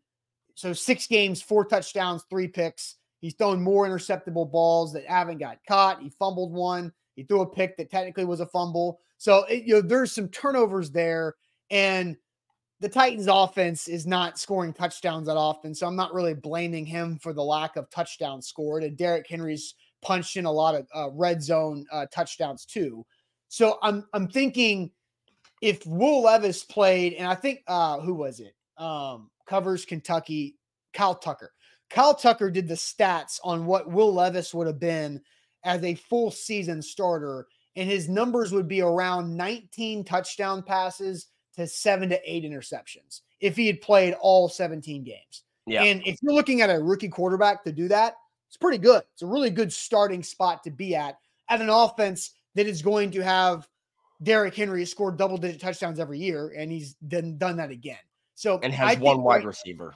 [SPEAKER 1] So six games, four touchdowns, three picks. He's thrown more interceptable balls that haven't got caught. He fumbled one. He threw a pick that technically was a fumble. So it, you know there's some turnovers there, and the Titans' offense is not scoring touchdowns that often. So I'm not really blaming him for the lack of touchdowns scored. And Derrick Henry's punched in a lot of uh, red zone uh, touchdowns too. So I'm I'm thinking if Will Levis played, and I think uh who was it? Um covers Kentucky, Kyle Tucker. Kyle Tucker did the stats on what Will Levis would have been as a full season starter, and his numbers would be around 19 touchdown passes to seven to eight interceptions if he had played all 17 games.
[SPEAKER 2] Yeah.
[SPEAKER 1] And if you're looking at a rookie quarterback to do that, it's pretty good. It's a really good starting spot to be at at an offense that is going to have Derrick Henry has scored double digit touchdowns every year, and he's done done that again. So
[SPEAKER 2] and has
[SPEAKER 1] think
[SPEAKER 2] one wide
[SPEAKER 1] right-
[SPEAKER 2] receiver.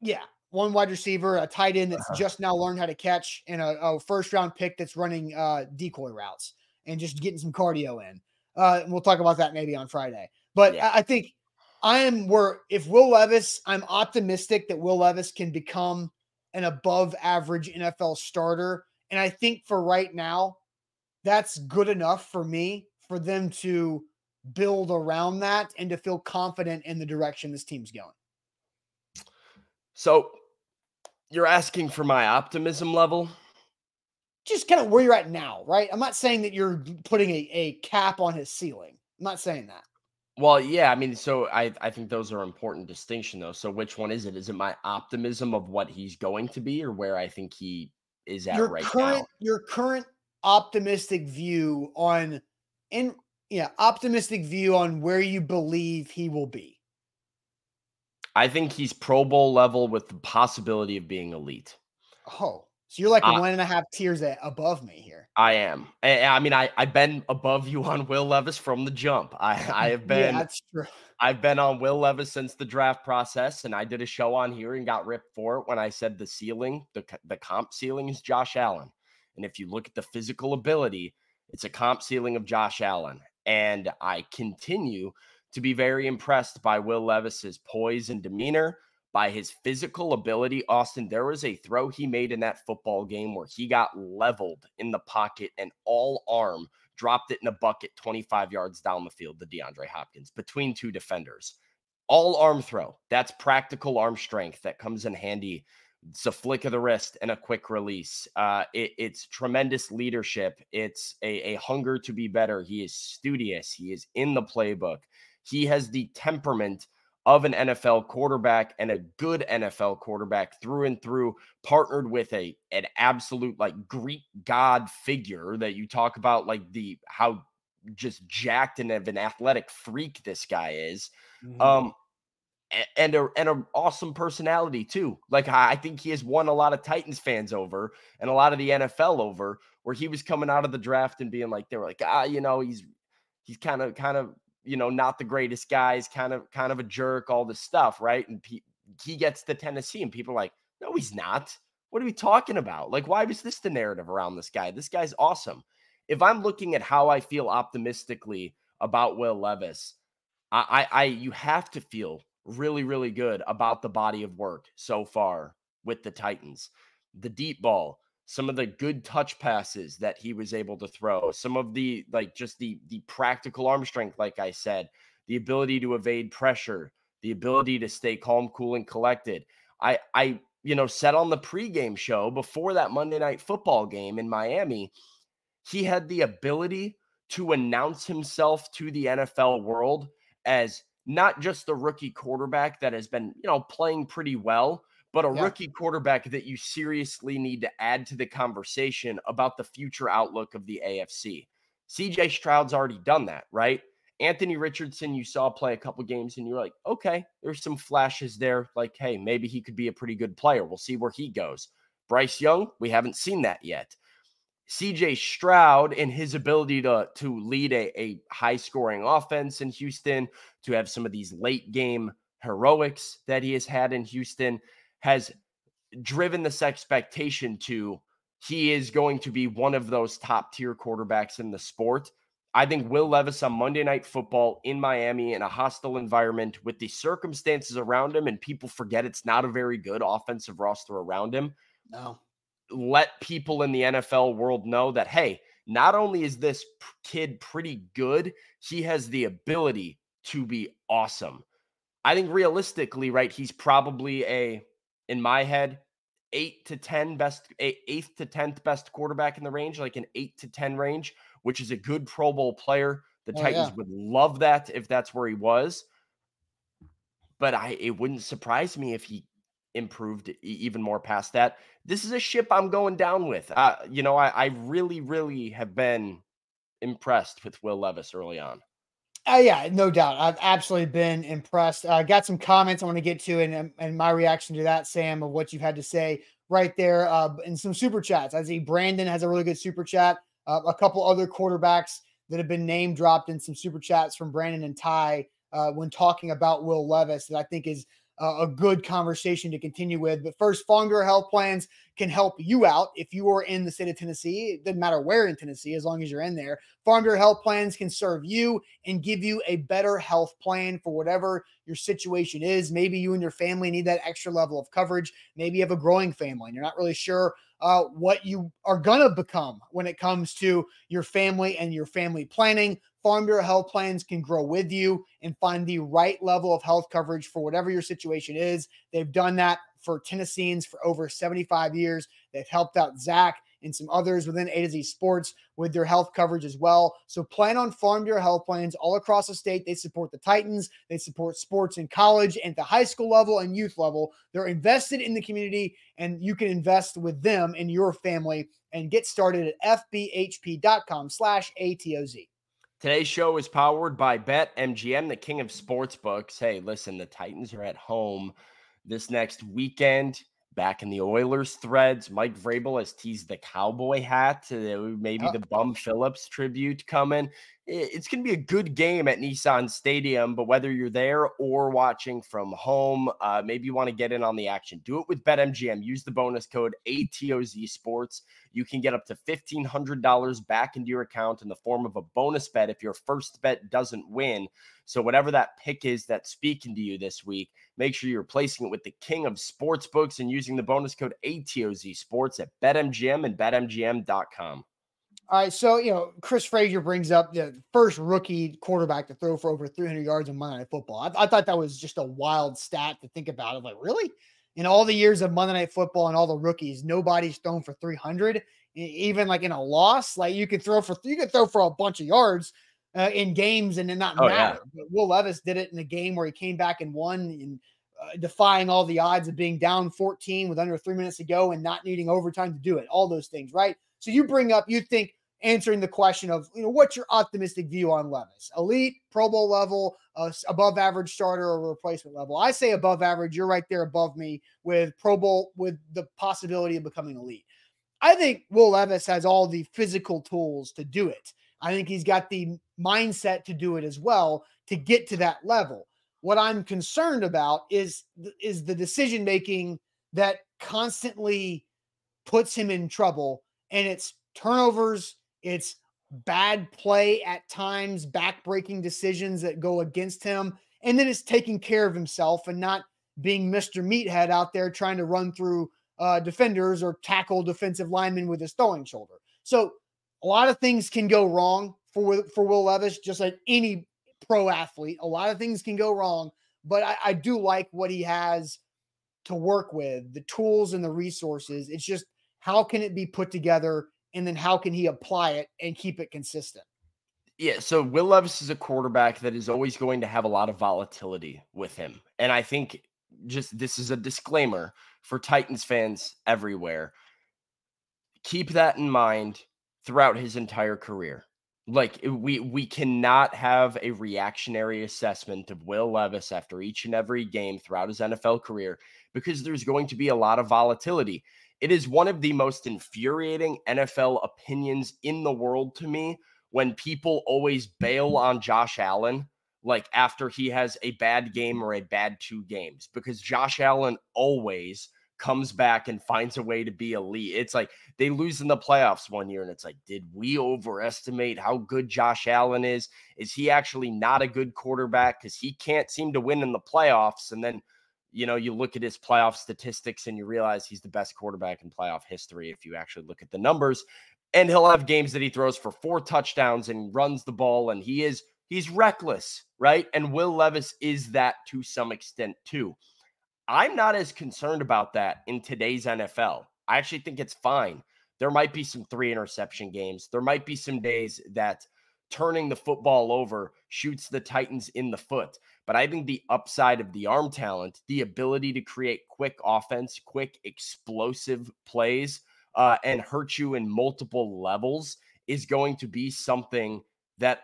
[SPEAKER 1] yeah, one wide receiver, a tight end that's
[SPEAKER 2] Uh-huh.
[SPEAKER 1] just now learned how to catch, and a, a first round pick that's running uh, decoy routes and just getting some cardio in. Uh, and we'll talk about that maybe on Friday. But
[SPEAKER 2] Yeah.
[SPEAKER 1] I, I think I am where if Will Levis, I'm optimistic that Will Levis can become an above average NFL starter. And I think for right now, that's good enough for me for them to build around that and to feel confident in the direction this team's going.
[SPEAKER 2] So you're asking for my optimism level?
[SPEAKER 1] Just kind of where you're at now, right? I'm not saying that you're putting a, a cap on his ceiling. I'm not saying that.
[SPEAKER 2] Well, yeah, I mean, so I I think those are important distinction though. So which one is it? Is it my optimism of what he's going to be or where I think he is at
[SPEAKER 1] your
[SPEAKER 2] right
[SPEAKER 1] current
[SPEAKER 2] now?
[SPEAKER 1] your current optimistic view on in yeah, optimistic view on where you believe he will be.
[SPEAKER 2] I think he's Pro Bowl level with the possibility of being elite.
[SPEAKER 1] Oh, so you're like
[SPEAKER 2] Uh,
[SPEAKER 1] one and a half tiers above me here.
[SPEAKER 2] I am. I, I mean, I I've been above you on Will Levis from the jump. I I have been
[SPEAKER 1] yeah, that's true.
[SPEAKER 2] I've been on Will Levis since the draft process, and I did a show on here and got ripped for it when I said the ceiling, the the comp ceiling is Josh Allen. And if you look at the physical ability, it's a comp ceiling of Josh Allen. And I continue to be very impressed by Will Levis's poise and demeanor, by his physical ability. Austin, there was a throw he made in that football game where he got leveled in the pocket and all arm dropped it in a bucket 25 yards down the field to DeAndre Hopkins between two defenders. All arm throw. That's practical arm strength that comes in handy. It's a flick of the wrist and a quick release. Uh, it- it's tremendous leadership. It's a, a hunger to be better. He is studious. He is in the playbook. He has the temperament of an NFL quarterback and a good NFL quarterback through and through, partnered with a an absolute like Greek god figure that you talk about, like the how just jacked and of an athletic freak this guy is.
[SPEAKER 1] Mhm.
[SPEAKER 2] Um, and a and an awesome personality too. Like I think he has won a lot of Titans fans over and a lot of the NFL over, where he was coming out of the draft and being like, they were like, ah, you know, he's he's kind of kind of you know not the greatest guy, he's kind of kind of a jerk, all this stuff, right? And pe- he gets to Tennessee, and people are like, no, he's not. What are we talking about? Like, why was this the narrative around this guy? This guy's awesome. If I'm looking at how I feel optimistically about Will Levis, I, I, I you have to feel really, really good about the body of work so far with the Titans. The deep ball, some of the good touch passes that he was able to throw, some of the like just the the practical arm strength, like I said, the ability to evade pressure, the ability to stay calm, cool, and collected. I I you know said on the pregame show before that Monday night football game in Miami, he had the ability to announce himself to the NFL world as not just the rookie quarterback that has been, you know, playing pretty well, but a
[SPEAKER 1] Yeah.
[SPEAKER 2] rookie quarterback that you seriously need to add to the conversation about the future outlook of the AFC. CJ Stroud's already done that, right? Anthony Richardson, you saw play a couple games and you're like, okay, there's some flashes there. Like, hey, maybe he could be a pretty good player. We'll see where he goes. Bryce Young, we haven't seen that yet. CJ Stroud and his ability to to lead a, a high scoring offense in Houston, to have some of these late game heroics that he has had in Houston, has driven this expectation to he is going to be one of those top tier quarterbacks in the sport. I think Will Levis on Monday Night Football in Miami in a hostile environment with the circumstances around him, and people forget it's not a very good offensive roster around him
[SPEAKER 1] No.
[SPEAKER 2] Let people in the NFL world know that, hey, not only is this kid pretty good, he has the ability to be awesome. I think realistically, right, he's probably a, in my head, eight to 10 best, eighth to 10th best quarterback in the range, like an eight to 10 range, which is a good Pro Bowl player. The
[SPEAKER 1] Oh,
[SPEAKER 2] Titans
[SPEAKER 1] yeah.
[SPEAKER 2] would love that if that's where he was. But I, it wouldn't surprise me if he improved even more past that this is a ship I'm going down with. Uh, you know, I, I really, really have been impressed with Will Levis early on.
[SPEAKER 1] Uh, yeah, no doubt. I've absolutely been impressed. I uh, got some comments I want to get to and, and and my reaction to that, Sam, of what you've had to say right there uh, and some super chats. I see Brandon has a really good super chat. Uh, a couple other quarterbacks that have been name dropped in some super chats from Brandon and Ty uh, when talking about Will Levis that I think is a good conversation to continue with. But first, Farm Bureau Health Plans can help you out if you are in the state of Tennessee. It doesn't matter where in Tennessee, as long as you're in there. Farm Bureau Health Plans can serve you and give you a better health plan for whatever your situation is. Maybe you and your family need that extra level of coverage. Maybe you have a growing family and you're not really sure uh, what you are going to become when it comes to your family and your family planning. Farm Bureau Health Plans can grow with you and find the right level of health coverage for whatever your situation is. They've done that for Tennesseans for over 75 years. They've helped out Zach and some others within A to Z Sports with their health coverage as well. So plan on Farm Bureau Health Plans all across the state. They support the Titans. They support sports in college and the high school level and youth level. They're invested in the community, and you can invest with them in your family and get started at fbhp.com slash ATOZ.
[SPEAKER 2] Today's show is powered by BetMGM, the king of sports books. Hey, listen, the Titans are at home this next weekend back in the Oilers threads. Mike Vrabel has teased the cowboy hat, maybe uh the Bum Phillips tribute coming. It's going to be a good game at Nissan Stadium, but whether you're there or watching from home, uh, maybe you want to get in on the action. Do it with BetMGM. Use the bonus code ATOZ Sports. You can get up to $1,500 back into your account in the form of a bonus bet if your first bet doesn't win. So, whatever that pick is that's speaking to you this week, make sure you're placing it with the king of sports books and using the bonus code ATOZ Sports at BetMGM and BetMGM.com.
[SPEAKER 1] All right, so you know Chris Frazier brings up the first rookie quarterback to throw for over 300 yards in Monday Night Football. I, I thought that was just a wild stat to think about. I'm like, really? In all the years of Monday Night Football and all the rookies, nobody's thrown for 300. Even like in a loss, like you could throw for you could throw for a bunch of yards, uh, in games and it not oh, matter. Yeah. Will Levis did it in a game where he came back and won and uh, defying all the odds of being down 14 with under three minutes to go and not needing overtime to do it. All those things, right? So you bring up, you think answering the question of, you know, what's your optimistic view on Levis? Elite, Pro Bowl level, uh, above average starter or replacement level? I say above average. You're right there above me with Pro Bowl with the possibility of becoming elite. I think Will Levis has all the physical tools to do it. I think he's got the mindset to do it as well to get to that level. What I'm concerned about is is the decision making that constantly puts him in trouble and it's turnovers, it's bad play at times, back-breaking decisions that go against him, and then it's taking care of himself and not being Mr. Meathead out there trying to run through uh, defenders or tackle defensive linemen with his throwing shoulder. So a lot of things can go wrong for for Will Levis, just like any pro athlete. A lot of things can go wrong, but I, I do like what he has to work with, the tools and the resources. It's just how can it be put together, and then how can he apply it and keep it consistent.
[SPEAKER 2] Yeah, so Will Levis is a quarterback that is always going to have a lot of volatility with him. And I think just this is a disclaimer for Titans fans everywhere. Keep that in mind throughout his entire career. Like we we cannot have a reactionary assessment of Will Levis after each and every game throughout his NFL career because there's going to be a lot of volatility. It is one of the most infuriating NFL opinions in the world to me when people always bail mm-hmm. on Josh Allen like after he has a bad game or a bad two games because Josh Allen always comes back and finds a way to be elite. It's like they lose in the playoffs one year, and it's like, did we overestimate how good Josh Allen is? Is he actually not a good quarterback because he can't seem to win in the playoffs? And then, you know, you look at his playoff statistics and you realize he's the best quarterback in playoff history if you actually look at the numbers. And he'll have games that he throws for four touchdowns and runs the ball, and he is he's reckless, right? And Will Levis is that to some extent too. I'm not as concerned about that in today's NFL. I actually think it's fine. There might be some three interception games. There might be some days that turning the football over shoots the Titans in the foot. But I think the upside of the arm talent, the ability to create quick offense, quick explosive plays, uh, and hurt you in multiple levels is going to be something that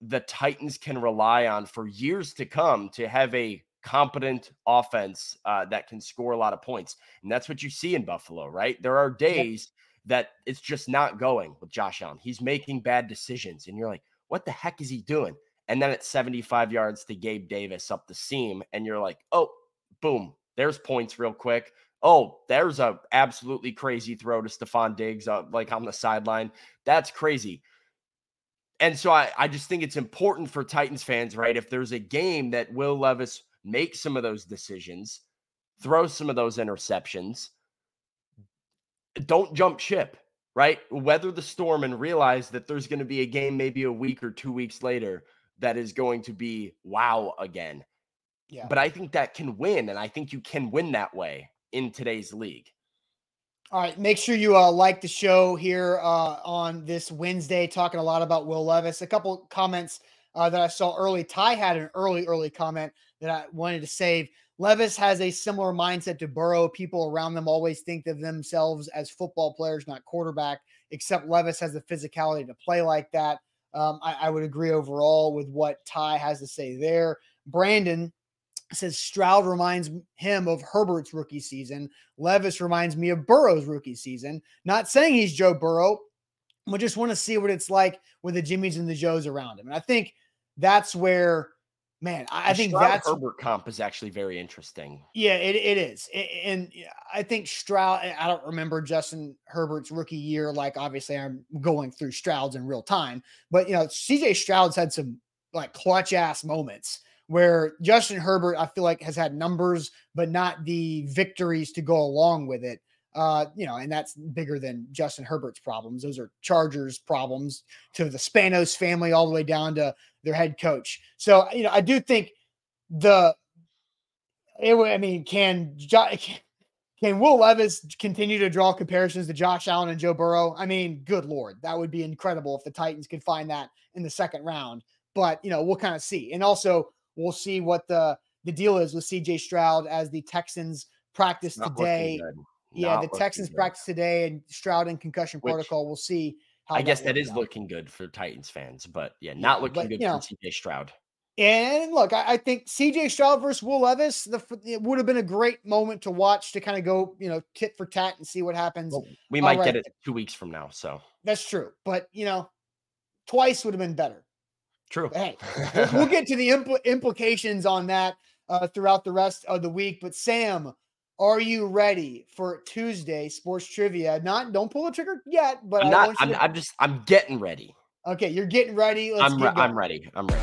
[SPEAKER 2] the Titans can rely on for years to come to have a competent offense uh, that can score a lot of points. And that's what you see in Buffalo, right? There are days that it's just not going with Josh Allen. He's making bad decisions, and you're like, what the heck is he doing? And then it's 75 yards to Gabe Davis up the seam, and you're like, oh, boom, there's points real quick. Oh, there's a absolutely crazy throw to Stefon Diggs, uh, like on the sideline. That's crazy. And so I, I just think it's important for Titans fans, right? If there's a game that Will Levis make some of those decisions, throw some of those interceptions. Don't jump ship. right? Weather the storm and realize that there's going to be a game maybe a week or two weeks later that is going to be wow again.
[SPEAKER 1] Yeah.
[SPEAKER 2] But I think that can win, and I think you can win that way in today's league.
[SPEAKER 1] All right, make sure you uh, like the show here uh, on this Wednesday, talking a lot about Will Levis. A couple comments uh, that I saw early. Ty had an early, early comment that I wanted to save. Levis has a similar mindset to Burrow. People around them always think of themselves as football players, not quarterback, except Levis has the physicality to play like that. Um, I, I would agree overall with what Ty has to say there. Brandon says Stroud reminds him of Herbert's rookie season. Levis reminds me of Burrow's rookie season. Not saying he's Joe Burrow, but just want to see what it's like with the Jimmies and the Joes around him. And I think that's where, man, I, think
[SPEAKER 2] Stroud
[SPEAKER 1] that's
[SPEAKER 2] Herbert comp is actually very interesting.
[SPEAKER 1] yeah, it, it is. A- And I think Stroud, I don't remember Justin Herbert's rookie year. Like, obviously, I'm going through Stroud's in real time, but, you know, CJ Stroud's had some like clutch ass moments where Justin Herbert, I feel like, has had numbers, but not the victories to go along with it. Uh, you know, and that's bigger than Justin Herbert's problems. Those are Chargers problems to the Spanos family, all the way down to their head coach. So, you know, I do think the it, I mean, can can- can Will Levis continue to draw comparisons to Josh Allen and Joe Burrow? I mean, good lord, that would be incredible if the Titans could find that in the second round. But you know, we'll kind of see, and also we'll see what the the deal is with CJ Stroud as the Texans practice
[SPEAKER 2] Not
[SPEAKER 1] today.
[SPEAKER 2] good.
[SPEAKER 1] Yeah, the Texans
[SPEAKER 2] good.
[SPEAKER 1] practice today, and Stroud in concussion
[SPEAKER 2] Which-
[SPEAKER 1] protocol. We'll see. How
[SPEAKER 2] I guess that is
[SPEAKER 1] out.
[SPEAKER 2] looking good for Titans fans, but yeah, not
[SPEAKER 1] Yeah,
[SPEAKER 2] looking
[SPEAKER 1] but,
[SPEAKER 2] good for
[SPEAKER 1] know,
[SPEAKER 2] CJ Stroud.
[SPEAKER 1] And look, I, I think CJ Stroud versus Will Levis, the, it would have been a great moment to watch to kind of go, you know, tit for tat and see what happens.
[SPEAKER 2] Well, we might
[SPEAKER 1] right.
[SPEAKER 2] get it two weeks from now. So
[SPEAKER 1] That's true. But, you know, twice would have been better.
[SPEAKER 2] true.
[SPEAKER 1] But hey, we'll, we'll get to the impl- implications on that uh, throughout the rest of the week. But Sam, are you ready for Tuesday sports trivia? Not, don't pull the trigger yet, but
[SPEAKER 2] I'm
[SPEAKER 1] I
[SPEAKER 2] not, I'm,
[SPEAKER 1] to-
[SPEAKER 2] I'm just. I'm getting ready.
[SPEAKER 1] okay, you're getting ready. Let's
[SPEAKER 2] I'm. Re- I'm ready. I'm ready.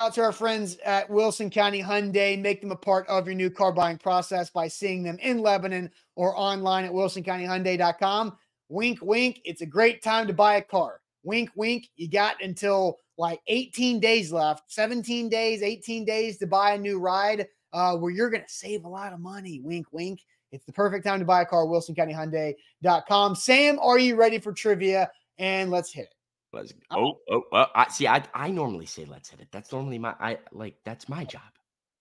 [SPEAKER 1] out to our friends at Wilson County Hyundai. Make them a part of your new car buying process by seeing them in Lebanon or online at wilsoncountyhyundai.com. Wink, wink. It's a great time to buy a car. Wink, wink. You got until like 18 days left, 17 days, 18 days to buy a new ride uh, where you're going to save a lot of money. Wink, wink. It's the perfect time to buy a car. WilsonCountyHyundai.com. Sam, are you ready for trivia? And let's hit it.
[SPEAKER 2] Let's. Oh. Oh. Well, I see. I. I normally say let's hit it. That's normally my. I like. That's my job.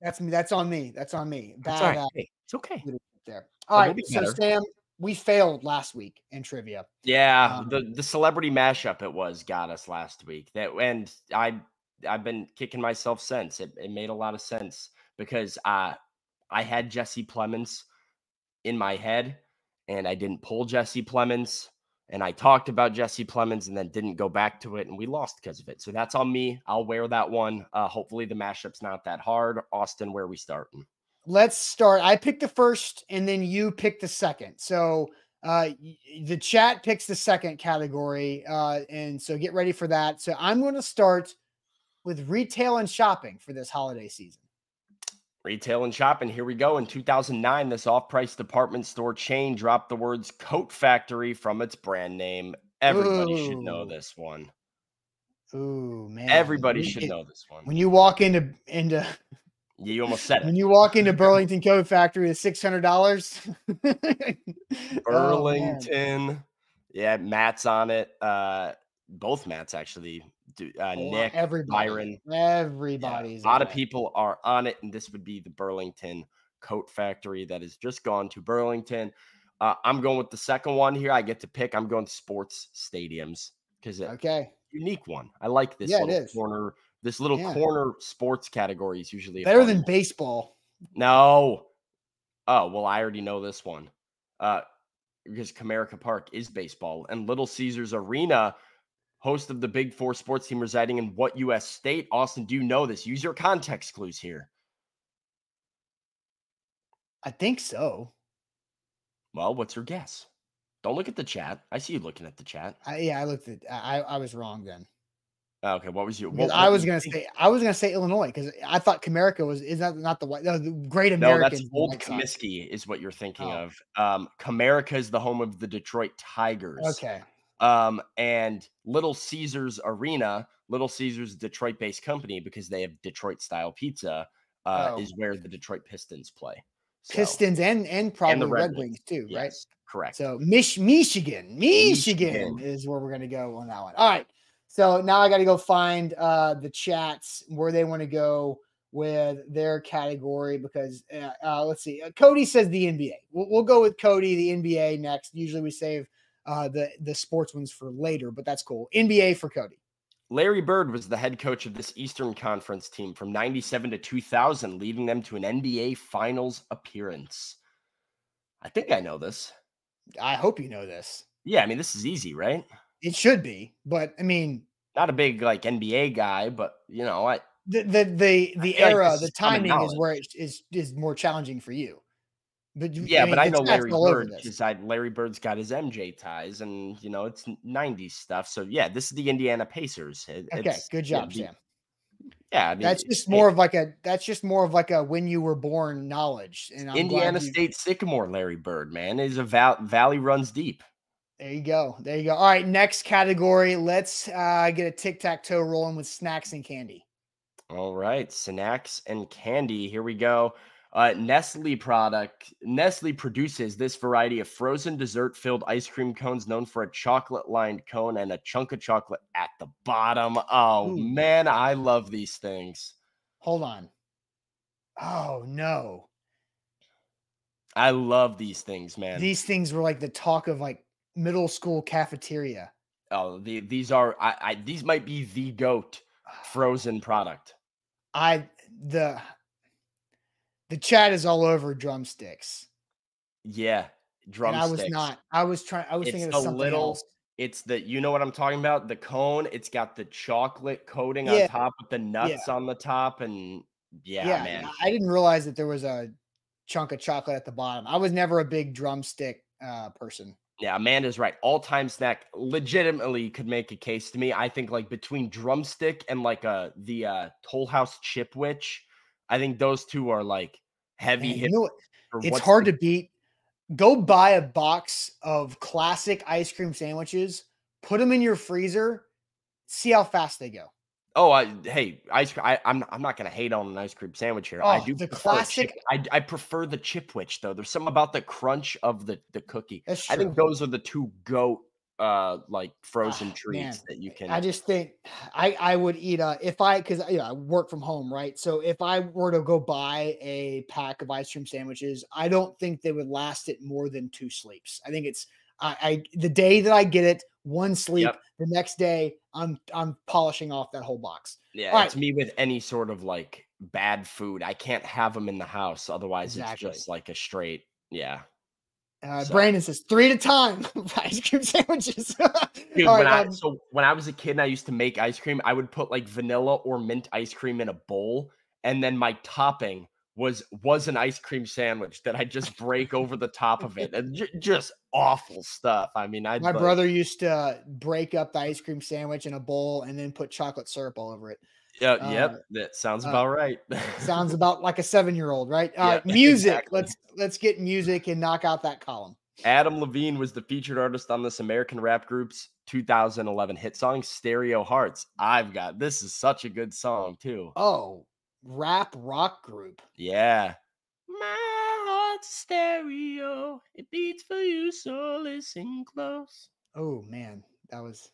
[SPEAKER 1] That's me. That's on me. That's on me.
[SPEAKER 2] That's all right.
[SPEAKER 1] uh,
[SPEAKER 2] Hey, it's okay.
[SPEAKER 1] there.
[SPEAKER 2] Oh,
[SPEAKER 1] All right, so. Sam, we failed last week in trivia.
[SPEAKER 2] Yeah,
[SPEAKER 1] Um,
[SPEAKER 2] the the celebrity mashup it was got us last week. That and I I've been kicking myself since. It, it made a lot of sense because uh I had Jesse Plemons in my head and I didn't pull Jesse Plemons and I talked about Jesse Plemons and then didn't go back to it and we lost because of it. So that's on me. I'll wear that one. Uh hopefully the mashup's not that hard. Austin, where we starting?
[SPEAKER 1] Let's start. I picked the first, and then you pick the second. So uh, the chat picks the second category, uh, and so get ready for that. So I'm going to start with retail and shopping for this holiday season.
[SPEAKER 2] Retail and shopping. Here we go. In 2009, this off price department store chain dropped the words Coat Factory from its brand name. Everybody should know this one.
[SPEAKER 1] Ooh man,
[SPEAKER 2] Everybody should know this one.
[SPEAKER 1] When you walk into into
[SPEAKER 2] you almost said
[SPEAKER 1] when you walk into Burlington Coat Factory with six hundred dollars. Oh,
[SPEAKER 2] Burlington. yeah, Matt's on it. Uh, both Matts actually. do- Uh, Nick,
[SPEAKER 1] everybody,
[SPEAKER 2] Byron. Yeah,
[SPEAKER 1] everybody's
[SPEAKER 2] a lot of
[SPEAKER 1] it.
[SPEAKER 2] people are on it, and this would be the Burlington Coat Factory that has just gone to Burlington. Uh, I'm going with the second one here. I get to pick. I'm going to sports stadiums because
[SPEAKER 1] Okay,
[SPEAKER 2] unique one. I like this
[SPEAKER 1] Yeah, it
[SPEAKER 2] little
[SPEAKER 1] is.
[SPEAKER 2] corner. This little
[SPEAKER 1] Yeah.
[SPEAKER 2] corner sports category is usually
[SPEAKER 1] better than baseball.
[SPEAKER 2] No. Oh, well, I already know this one. Uh, because Comerica Park is baseball and Little Caesars Arena, host of the Big Four sports team residing in what U.S. state? Austin, do you know this? Use your context clues here.
[SPEAKER 1] I think so.
[SPEAKER 2] Well, what's your guess? Don't look at the chat. I see you looking at the chat.
[SPEAKER 1] I, yeah, I looked at. I I was wrong then.
[SPEAKER 2] Okay, what was your? What,
[SPEAKER 1] I was gonna say I was gonna say Illinois because I thought Comerica was is that not the white no, the Great
[SPEAKER 2] American.
[SPEAKER 1] No,
[SPEAKER 2] that's
[SPEAKER 1] the
[SPEAKER 2] Old Comiskey is what you're thinking
[SPEAKER 1] Oh.
[SPEAKER 2] of. Um, Comerica is the home of the Detroit Tigers.
[SPEAKER 1] Okay.
[SPEAKER 2] Um, and Little Caesars Arena, Little Caesars Detroit-based company because they have Detroit-style pizza, uh,
[SPEAKER 1] Oh.
[SPEAKER 2] is where the Detroit Pistons play. So,
[SPEAKER 1] Pistons and and probably
[SPEAKER 2] Red
[SPEAKER 1] Red,
[SPEAKER 2] Wings,
[SPEAKER 1] Wings too, right?
[SPEAKER 2] correct.
[SPEAKER 1] So Mich- Michigan, Michigan
[SPEAKER 2] Michigan.
[SPEAKER 1] is where we're gonna go on that one. All right. So now I got to go find uh, the chats where they want to go with their category because uh, uh, let's see. Uh, Cody says the NBA. We'll, we'll go with Cody the NBA next. Usually we save uh, the the sports ones for later, but that's cool. NBA for Cody.
[SPEAKER 2] Larry Bird was the head coach of this Eastern Conference team from 97 to 2000, leading them to an NBA Finals appearance. I think I know this.
[SPEAKER 1] I hope you know this.
[SPEAKER 2] Yeah, I mean, this is easy, right?
[SPEAKER 1] It should be, but I mean
[SPEAKER 2] Not a big like NBA guy, but you know, I
[SPEAKER 1] the the the, the
[SPEAKER 2] feel like
[SPEAKER 1] era, the timing is where it is is more challenging for you. But
[SPEAKER 2] yeah,
[SPEAKER 1] mean,
[SPEAKER 2] but I know Larry Bird because I Larry Bird's got his MJ ties, and you know it's n- '90s stuff. So yeah, this is the Indiana Pacers. It-
[SPEAKER 1] Okay, good job,
[SPEAKER 2] the-
[SPEAKER 1] Sam.
[SPEAKER 2] Yeah, I mean,
[SPEAKER 1] That's just more of like a that's just more of like a when you were born knowledge. And I'm
[SPEAKER 2] Indiana
[SPEAKER 1] you-
[SPEAKER 2] State Sycamore. Larry Bird, man, is a val- valley runs deep.
[SPEAKER 1] There you go. There you go. All right, next category. Let's uh, get a tic tac toe rolling with snacks and candy.
[SPEAKER 2] All right, snacks and candy. Here we go. Uh, Nestle product. Nestle produces this variety of frozen dessert-filled ice cream cones, known for a chocolate-lined cone and a chunk of chocolate at the bottom. Oh
[SPEAKER 1] Ooh.
[SPEAKER 2] man, I love these things.
[SPEAKER 1] Hold on. Oh no.
[SPEAKER 2] I love these things, man.
[SPEAKER 1] These things were like the talk of like middle school cafeteria.
[SPEAKER 2] oh, the, these are. I, I. These might be the goat frozen product.
[SPEAKER 1] I the the chat is all over drumsticks.
[SPEAKER 2] Yeah,
[SPEAKER 1] And
[SPEAKER 2] drumsticks.
[SPEAKER 1] I was not. I was trying I was
[SPEAKER 2] It's
[SPEAKER 1] thinking of something
[SPEAKER 2] little-
[SPEAKER 1] else.
[SPEAKER 2] It's the you know what I'm talking about? The cone, it's got the chocolate coating
[SPEAKER 1] Yeah.
[SPEAKER 2] on top with the nuts on the top and yeah,
[SPEAKER 1] yeah,
[SPEAKER 2] man.
[SPEAKER 1] I didn't realize that there was a chunk of chocolate at the bottom. I was never a big drumstick uh, person.
[SPEAKER 2] Yeah, Amanda's right. All-time snack legitimately could make a case to me. I think like between drumstick and like uh the uh Toll House Chipwich, I think those two are like heavy
[SPEAKER 1] Man, you know It's hard
[SPEAKER 2] the-
[SPEAKER 1] to beat. Go buy a box of classic ice cream sandwiches, put them in your freezer, see how fast they go.
[SPEAKER 2] Oh, I, hey, ice cream. I, I'm I'm not gonna hate on an ice cream sandwich here. I
[SPEAKER 1] Oh,
[SPEAKER 2] do
[SPEAKER 1] the classic-
[SPEAKER 2] Chip, I I prefer the Chipwich though. There's something about the crunch of the the cookie.
[SPEAKER 1] That's true.
[SPEAKER 2] I think those are the two goat uh like frozen
[SPEAKER 1] Ah,
[SPEAKER 2] treats
[SPEAKER 1] man,
[SPEAKER 2] that you can.
[SPEAKER 1] I just think I I would eat a if I because you know I work from home right. So if I were to go buy a pack of ice cream sandwiches, I don't think they would last it more than two sleeps. I think it's I, I the day that I get it, one sleep.
[SPEAKER 2] Yep.
[SPEAKER 1] The next day, I'm I'm polishing off that whole box.
[SPEAKER 2] yeah,
[SPEAKER 1] all
[SPEAKER 2] it's me with any sort of like bad food. I can't have them in the house, otherwise
[SPEAKER 1] Exactly.
[SPEAKER 2] it's just like a straight yeah.
[SPEAKER 1] Uh,
[SPEAKER 2] So-
[SPEAKER 1] Brandon says three at a time ice cream sandwiches.
[SPEAKER 2] Dude,
[SPEAKER 1] All
[SPEAKER 2] when
[SPEAKER 1] right,
[SPEAKER 2] I
[SPEAKER 1] um,
[SPEAKER 2] so when I was a kid and I used to make ice cream, I would put like vanilla or mint ice cream in a bowl, and then my topping was was an ice cream sandwich that I just break over the top of it, and ju- just awful stuff. I mean, I
[SPEAKER 1] My brother used to break up the ice cream sandwich in a bowl and then put chocolate syrup all over it.
[SPEAKER 2] Yeah,
[SPEAKER 1] uh,
[SPEAKER 2] yep, that sounds
[SPEAKER 1] uh,
[SPEAKER 2] about right.
[SPEAKER 1] Sounds about like a seven-year-old, right?
[SPEAKER 2] Yeah,
[SPEAKER 1] Uh, music.
[SPEAKER 2] exactly.
[SPEAKER 1] Let's let's get music and knock out that column.
[SPEAKER 2] Adam Levine was the featured artist on this American rap group's 2011 hit song "Stereo Hearts." I've got this is such a good song too.
[SPEAKER 1] Oh, rap rock group.
[SPEAKER 2] Yeah. My heart's stereo. It beats for you, so listen close.
[SPEAKER 1] Oh man, that was.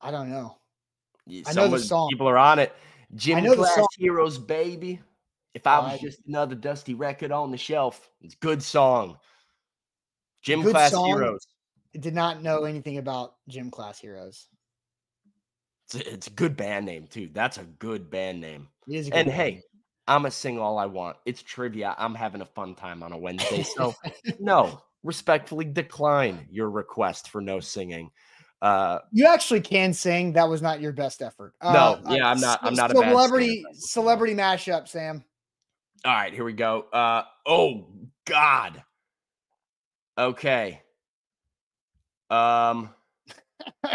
[SPEAKER 1] I don't know.
[SPEAKER 2] Yeah,
[SPEAKER 1] I know the song.
[SPEAKER 2] People are on it. Gym
[SPEAKER 1] the
[SPEAKER 2] class heroes, baby. If I was
[SPEAKER 1] I-
[SPEAKER 2] just another dusty record on the shelf, it's a good song. Gym
[SPEAKER 1] Good
[SPEAKER 2] class
[SPEAKER 1] song.
[SPEAKER 2] heroes.
[SPEAKER 1] I did not know anything about gym class heroes.
[SPEAKER 2] It's a, it's a good band name too. That's a good band name.
[SPEAKER 1] A good
[SPEAKER 2] And hey,
[SPEAKER 1] name.
[SPEAKER 2] I'm gonna sing all I want. It's trivia. I'm having a fun time on a Wednesday. So no, respectfully decline your request for no singing. Uh
[SPEAKER 1] you actually can sing. That was not your best effort.
[SPEAKER 2] No,
[SPEAKER 1] Uh,
[SPEAKER 2] yeah, I'm not- I'm not a bad
[SPEAKER 1] celebrity celebrity mashup. Sam.
[SPEAKER 2] all right, here we go. Uh oh god. Okay. Um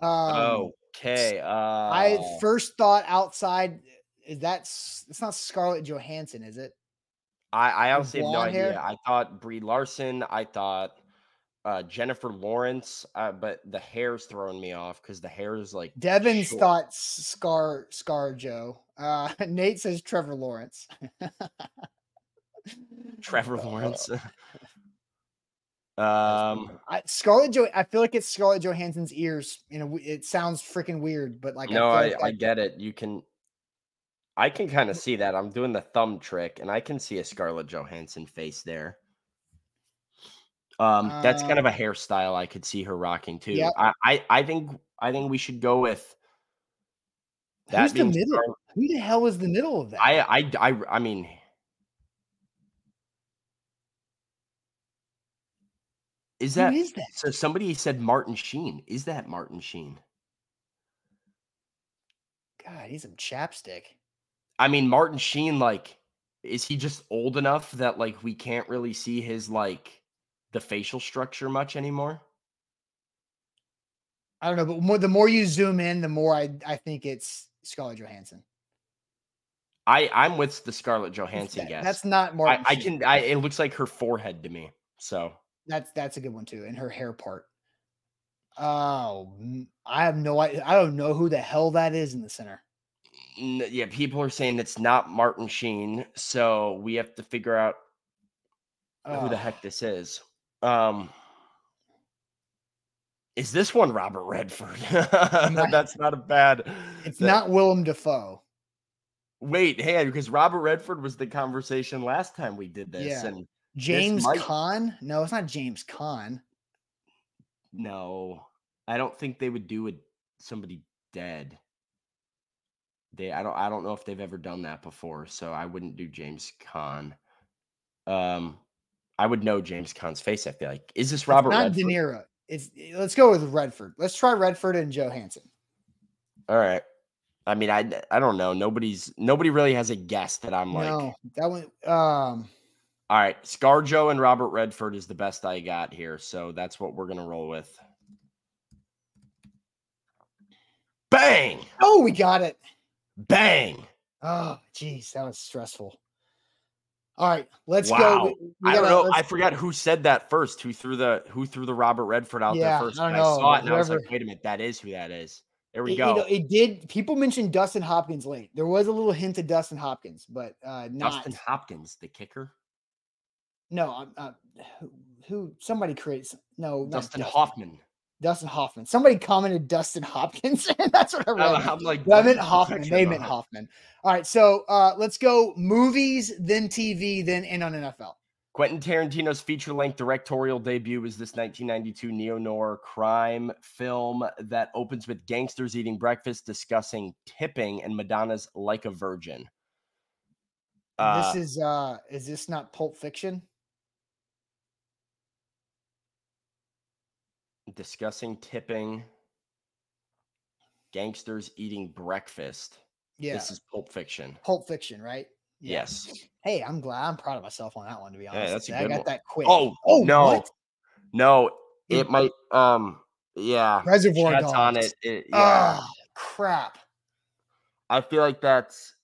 [SPEAKER 1] Um,
[SPEAKER 2] okay. Uh,
[SPEAKER 1] I first thought outside is that it's not Scarlett Johansson, is it?
[SPEAKER 2] I, I honestly have no
[SPEAKER 1] blonde
[SPEAKER 2] idea. I thought Brie Larson. I thought uh, Jennifer Lawrence, uh, but the hair's throwing me off because the hair is like
[SPEAKER 1] Devin's
[SPEAKER 2] short.
[SPEAKER 1] thought Scar Scar Joe. Uh, Nate says Trevor Lawrence.
[SPEAKER 2] Trevor Lawrence. um,
[SPEAKER 1] I, Scarlett Jo. I feel like it's Scarlett Johansson's ears. You know, it sounds freaking weird, but like
[SPEAKER 2] no,
[SPEAKER 1] feel
[SPEAKER 2] I,
[SPEAKER 1] like
[SPEAKER 2] I
[SPEAKER 1] that-
[SPEAKER 2] get it. You can, I can kind of see that. I'm doing the thumb trick, and I can see a Scarlett Johansson face there. Um, that's kind of a
[SPEAKER 1] Um,
[SPEAKER 2] hairstyle I could see her rocking too.
[SPEAKER 1] Yep.
[SPEAKER 2] I, I, I think, I think we should go with that
[SPEAKER 1] Who's the middle?
[SPEAKER 2] Scarlett-
[SPEAKER 1] Who the hell is the middle of that?
[SPEAKER 2] I, I, I, I mean, is that
[SPEAKER 1] is that?
[SPEAKER 2] so? Somebody said Martin Sheen. Is that Martin Sheen?
[SPEAKER 1] God, he's some chapstick.
[SPEAKER 2] I mean, Martin Sheen, like, is he just old enough that like we can't really see his like the facial structure much anymore?
[SPEAKER 1] I don't know, but more, the more you zoom in, the more I I think it's Scarlett Johansson.
[SPEAKER 2] I I'm with the Scarlett Johansson
[SPEAKER 1] that-
[SPEAKER 2] guess.
[SPEAKER 1] That's not
[SPEAKER 2] I,
[SPEAKER 1] Martin.
[SPEAKER 2] I
[SPEAKER 1] Sheen.
[SPEAKER 2] can. I it looks like her forehead to me. So
[SPEAKER 1] That's that's a good one too, and her hair part. Oh, I have no idea. I don't know who the hell that is in the center.
[SPEAKER 2] yeah, people are saying it's not Martin Sheen. So we have to figure out who the heck this is. Um. Is this one Robert Redford? That's not a bad.
[SPEAKER 1] It's
[SPEAKER 2] that-
[SPEAKER 1] not Willem Dafoe.
[SPEAKER 2] Wait, hey, because Robert Redford was the conversation last time we did this,
[SPEAKER 1] Yeah.
[SPEAKER 2] and
[SPEAKER 1] James
[SPEAKER 2] might-
[SPEAKER 1] Caan? No, it's not James Caan.
[SPEAKER 2] no, I don't think they would do it. Somebody dead. They, I don't, I don't know if they've ever done that before, so I wouldn't do James Caan. Um, I would know James Caan's face. I feel like is this Robert
[SPEAKER 1] It's not
[SPEAKER 2] Redford?
[SPEAKER 1] De Niro. It's let's go with Redford. Let's try Redford and Johansson.
[SPEAKER 2] All right. I mean, I, I don't know. Nobody's, nobody really has a guess that I'm like.
[SPEAKER 1] no, that one. Um,
[SPEAKER 2] All right, ScarJo and Robert Redford is the best I got here, so that's what we're gonna roll with. Bang!
[SPEAKER 1] oh, we got it.
[SPEAKER 2] Bang!
[SPEAKER 1] Oh, geez, that was stressful. All right, let's
[SPEAKER 2] Wow.
[SPEAKER 1] go. We- we
[SPEAKER 2] I don't
[SPEAKER 1] gotta-
[SPEAKER 2] know. I forgot who said that first. Who threw the Who threw the Robert Redford out
[SPEAKER 1] Yeah,
[SPEAKER 2] there first?
[SPEAKER 1] I
[SPEAKER 2] I saw it and I was like, "Wait a minute, that is who that is." There we
[SPEAKER 1] It, you
[SPEAKER 2] go.
[SPEAKER 1] know, it did. People mentioned Dustin Hopkins late. There was a little hint of Dustin Hopkins, but uh, not.
[SPEAKER 2] Dustin Hopkins, the kicker.
[SPEAKER 1] No, uh, who, who? Somebody creates. No,
[SPEAKER 2] Dustin
[SPEAKER 1] Dustin
[SPEAKER 2] Hoffman.
[SPEAKER 1] Dustin Hoffman. Somebody commented Dustin Hopkins, and that's what I wrote.
[SPEAKER 2] I'm, like,
[SPEAKER 1] I meant Hoffman. They meant? Hoffman. All right, so uh, let's go movies, then TV, then in on NFL.
[SPEAKER 2] Quentin Tarantino's feature length directorial debut is this 1992 neo noir crime film that opens with gangsters eating breakfast, discussing tipping, and Madonna's Like a Virgin. Uh,
[SPEAKER 1] this is uh is this not Pulp Fiction?
[SPEAKER 2] Discussing tipping, gangsters eating breakfast.
[SPEAKER 1] Yeah,
[SPEAKER 2] This is Pulp Fiction.
[SPEAKER 1] Pulp Fiction, right? Yeah.
[SPEAKER 2] Yes.
[SPEAKER 1] Hey, I'm glad. I'm proud of myself on that one. To be honest,
[SPEAKER 2] that's a
[SPEAKER 1] I
[SPEAKER 2] good
[SPEAKER 1] got
[SPEAKER 2] one.
[SPEAKER 1] that quick.
[SPEAKER 2] Oh,
[SPEAKER 1] oh
[SPEAKER 2] no.
[SPEAKER 1] what?
[SPEAKER 2] No,
[SPEAKER 1] It-
[SPEAKER 2] it might. Um. Yeah.
[SPEAKER 1] Reservoir Dogs.
[SPEAKER 2] on it. it yeah.
[SPEAKER 1] Ah, crap.
[SPEAKER 2] I feel like that's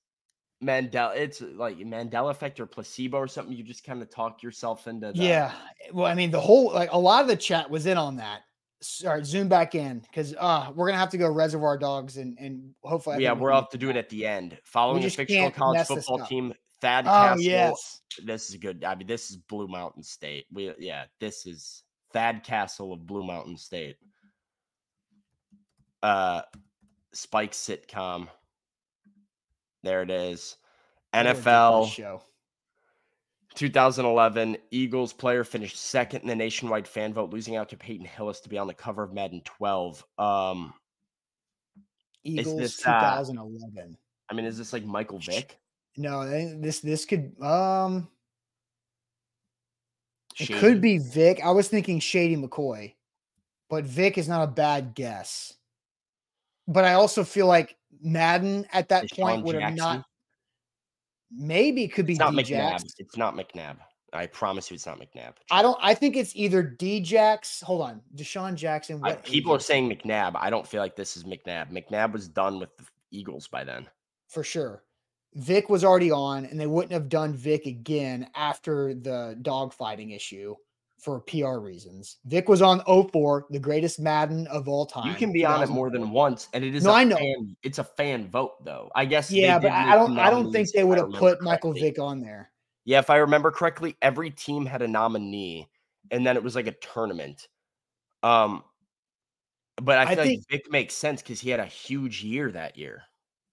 [SPEAKER 2] Mandela. It's like Mandela effect or placebo or something. You just kind of talk yourself into. The,
[SPEAKER 1] Yeah. Well, I mean, the whole like a lot of the chat was in on that. Sorry, zoom back in because uh we're gonna have to go Reservoir Dogs and and hopefully.
[SPEAKER 2] Yeah,
[SPEAKER 1] we
[SPEAKER 2] we're off to do it at the end. Following a
[SPEAKER 1] just
[SPEAKER 2] fictional college football team, Thad
[SPEAKER 1] Oh
[SPEAKER 2] Castle.
[SPEAKER 1] yes.
[SPEAKER 2] This is good. I mean, this is Blue Mountain State. We yeah, this is Thad Castle of Blue Mountain State. Uh, Spike sitcom. There it is.
[SPEAKER 1] What a ridiculous
[SPEAKER 2] NFL
[SPEAKER 1] show.
[SPEAKER 2] 2011 Eagles player finished second in the nationwide fan vote, losing out to Peyton Hillis to be on the cover of Madden 12. Um,
[SPEAKER 1] Eagles
[SPEAKER 2] this, uh,
[SPEAKER 1] 2011.
[SPEAKER 2] I mean, is this like Michael Vick?
[SPEAKER 1] No, this this could um it could be Vick. I was thinking Shady McCoy, but Vick is not a bad guess. But I also feel like Madden at that
[SPEAKER 2] Deshaun
[SPEAKER 1] point would have not. Maybe it could be
[SPEAKER 2] It's not
[SPEAKER 1] D
[SPEAKER 2] McNabb. It's not McNabb. I promise you, it's not McNabb.
[SPEAKER 1] I don't. I think it's either Djax. Hold on, DeSean Jackson.
[SPEAKER 2] I,
[SPEAKER 1] What
[SPEAKER 2] people are saying McNabb. I don't feel like this is McNabb. McNabb was done with the Eagles by then.
[SPEAKER 1] for sure. Vick was already on, and they wouldn't have done Vick again after the dogfighting issue for PR reasons. Vick was on 04, the greatest Madden of all time.
[SPEAKER 2] You can be on it more than once, and it is.
[SPEAKER 1] No,
[SPEAKER 2] a
[SPEAKER 1] I know.
[SPEAKER 2] Fan, it's a fan vote, though. I guess. they
[SPEAKER 1] Yeah, but I I don't. I don't think they would have put Michael
[SPEAKER 2] correctly.
[SPEAKER 1] Vick on there.
[SPEAKER 2] Yeah, if I remember correctly, every team had a nominee, and then it was like a tournament. Um, but I
[SPEAKER 1] I
[SPEAKER 2] feel
[SPEAKER 1] think-
[SPEAKER 2] like Vick makes sense because he had a huge year that year.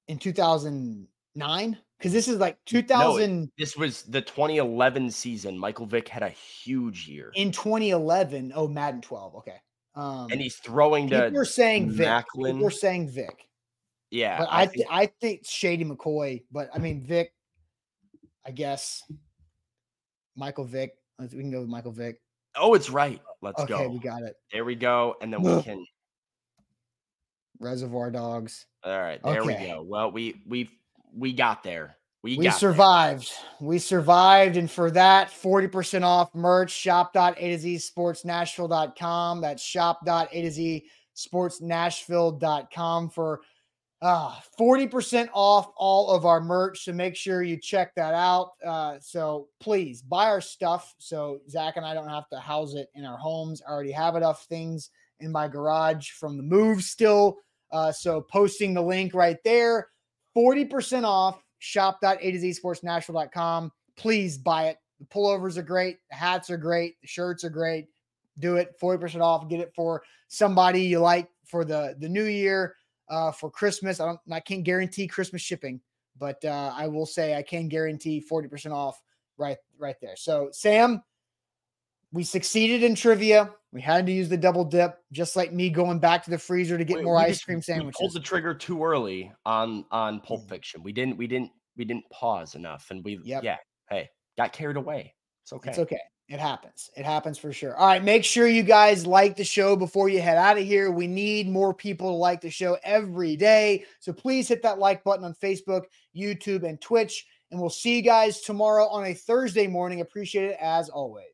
[SPEAKER 1] in 2009 because this is like
[SPEAKER 2] No,
[SPEAKER 1] 2000
[SPEAKER 2] This was the 2011 season. Michael Vick had a huge year,
[SPEAKER 1] in 2011 oh madden 12 okay um
[SPEAKER 2] and he's throwing to
[SPEAKER 1] people are saying vick
[SPEAKER 2] Maclin.
[SPEAKER 1] people are saying vick
[SPEAKER 2] yeah.
[SPEAKER 1] but i
[SPEAKER 2] think-
[SPEAKER 1] i think shady mccoy but i mean vick i guess michael vick let's- we can go with michael vick
[SPEAKER 2] oh, it's right. Let's
[SPEAKER 1] okay
[SPEAKER 2] go.
[SPEAKER 1] Okay we got it
[SPEAKER 2] There we go, and then we can.
[SPEAKER 1] reservoir dogs
[SPEAKER 2] All right, there
[SPEAKER 1] Okay.
[SPEAKER 2] we go. Well, we we we got there. We,
[SPEAKER 1] we
[SPEAKER 2] got there.
[SPEAKER 1] survived. We survived and for that 40% off merch shop.a to z sports nashville.com that's shop.a to z sports nashville.com for uh 40% off all of our merch so make sure you check that out. Uh so please buy our stuff so zach and i don't have to house it in our homes. I already have enough things in my garage from the move still. Uh so posting the link right there 40% off. Shop.a to z sports nashville.com please buy it. The pullovers are great. The hats are great. The shirts are great. Do it. 40% off. Get it for somebody you like for the the new year uh for christmas. I don't i can't guarantee christmas shipping but uh i will say i can guarantee 40% off right right there. So sam we succeeded in trivia we had to use the double dip just like me going back to the freezer to get
[SPEAKER 2] We-
[SPEAKER 1] more ice
[SPEAKER 2] just-
[SPEAKER 1] cream
[SPEAKER 2] We
[SPEAKER 1] sandwiches
[SPEAKER 2] pulled the trigger too early on on Pulp
[SPEAKER 1] Mhm.
[SPEAKER 2] Fiction. We didn't we didn't we didn't pause enough, and we
[SPEAKER 1] Yep.
[SPEAKER 2] yeah. Hey, got carried away. It's okay.
[SPEAKER 1] It's okay. It happens. It happens for sure. All right. Make sure you guys like the show before you head out of here. We need more people to like the show every day. So please hit that like button on Facebook, YouTube, and Twitch. And we'll see you guys tomorrow on a Thursday morning. Appreciate it as always.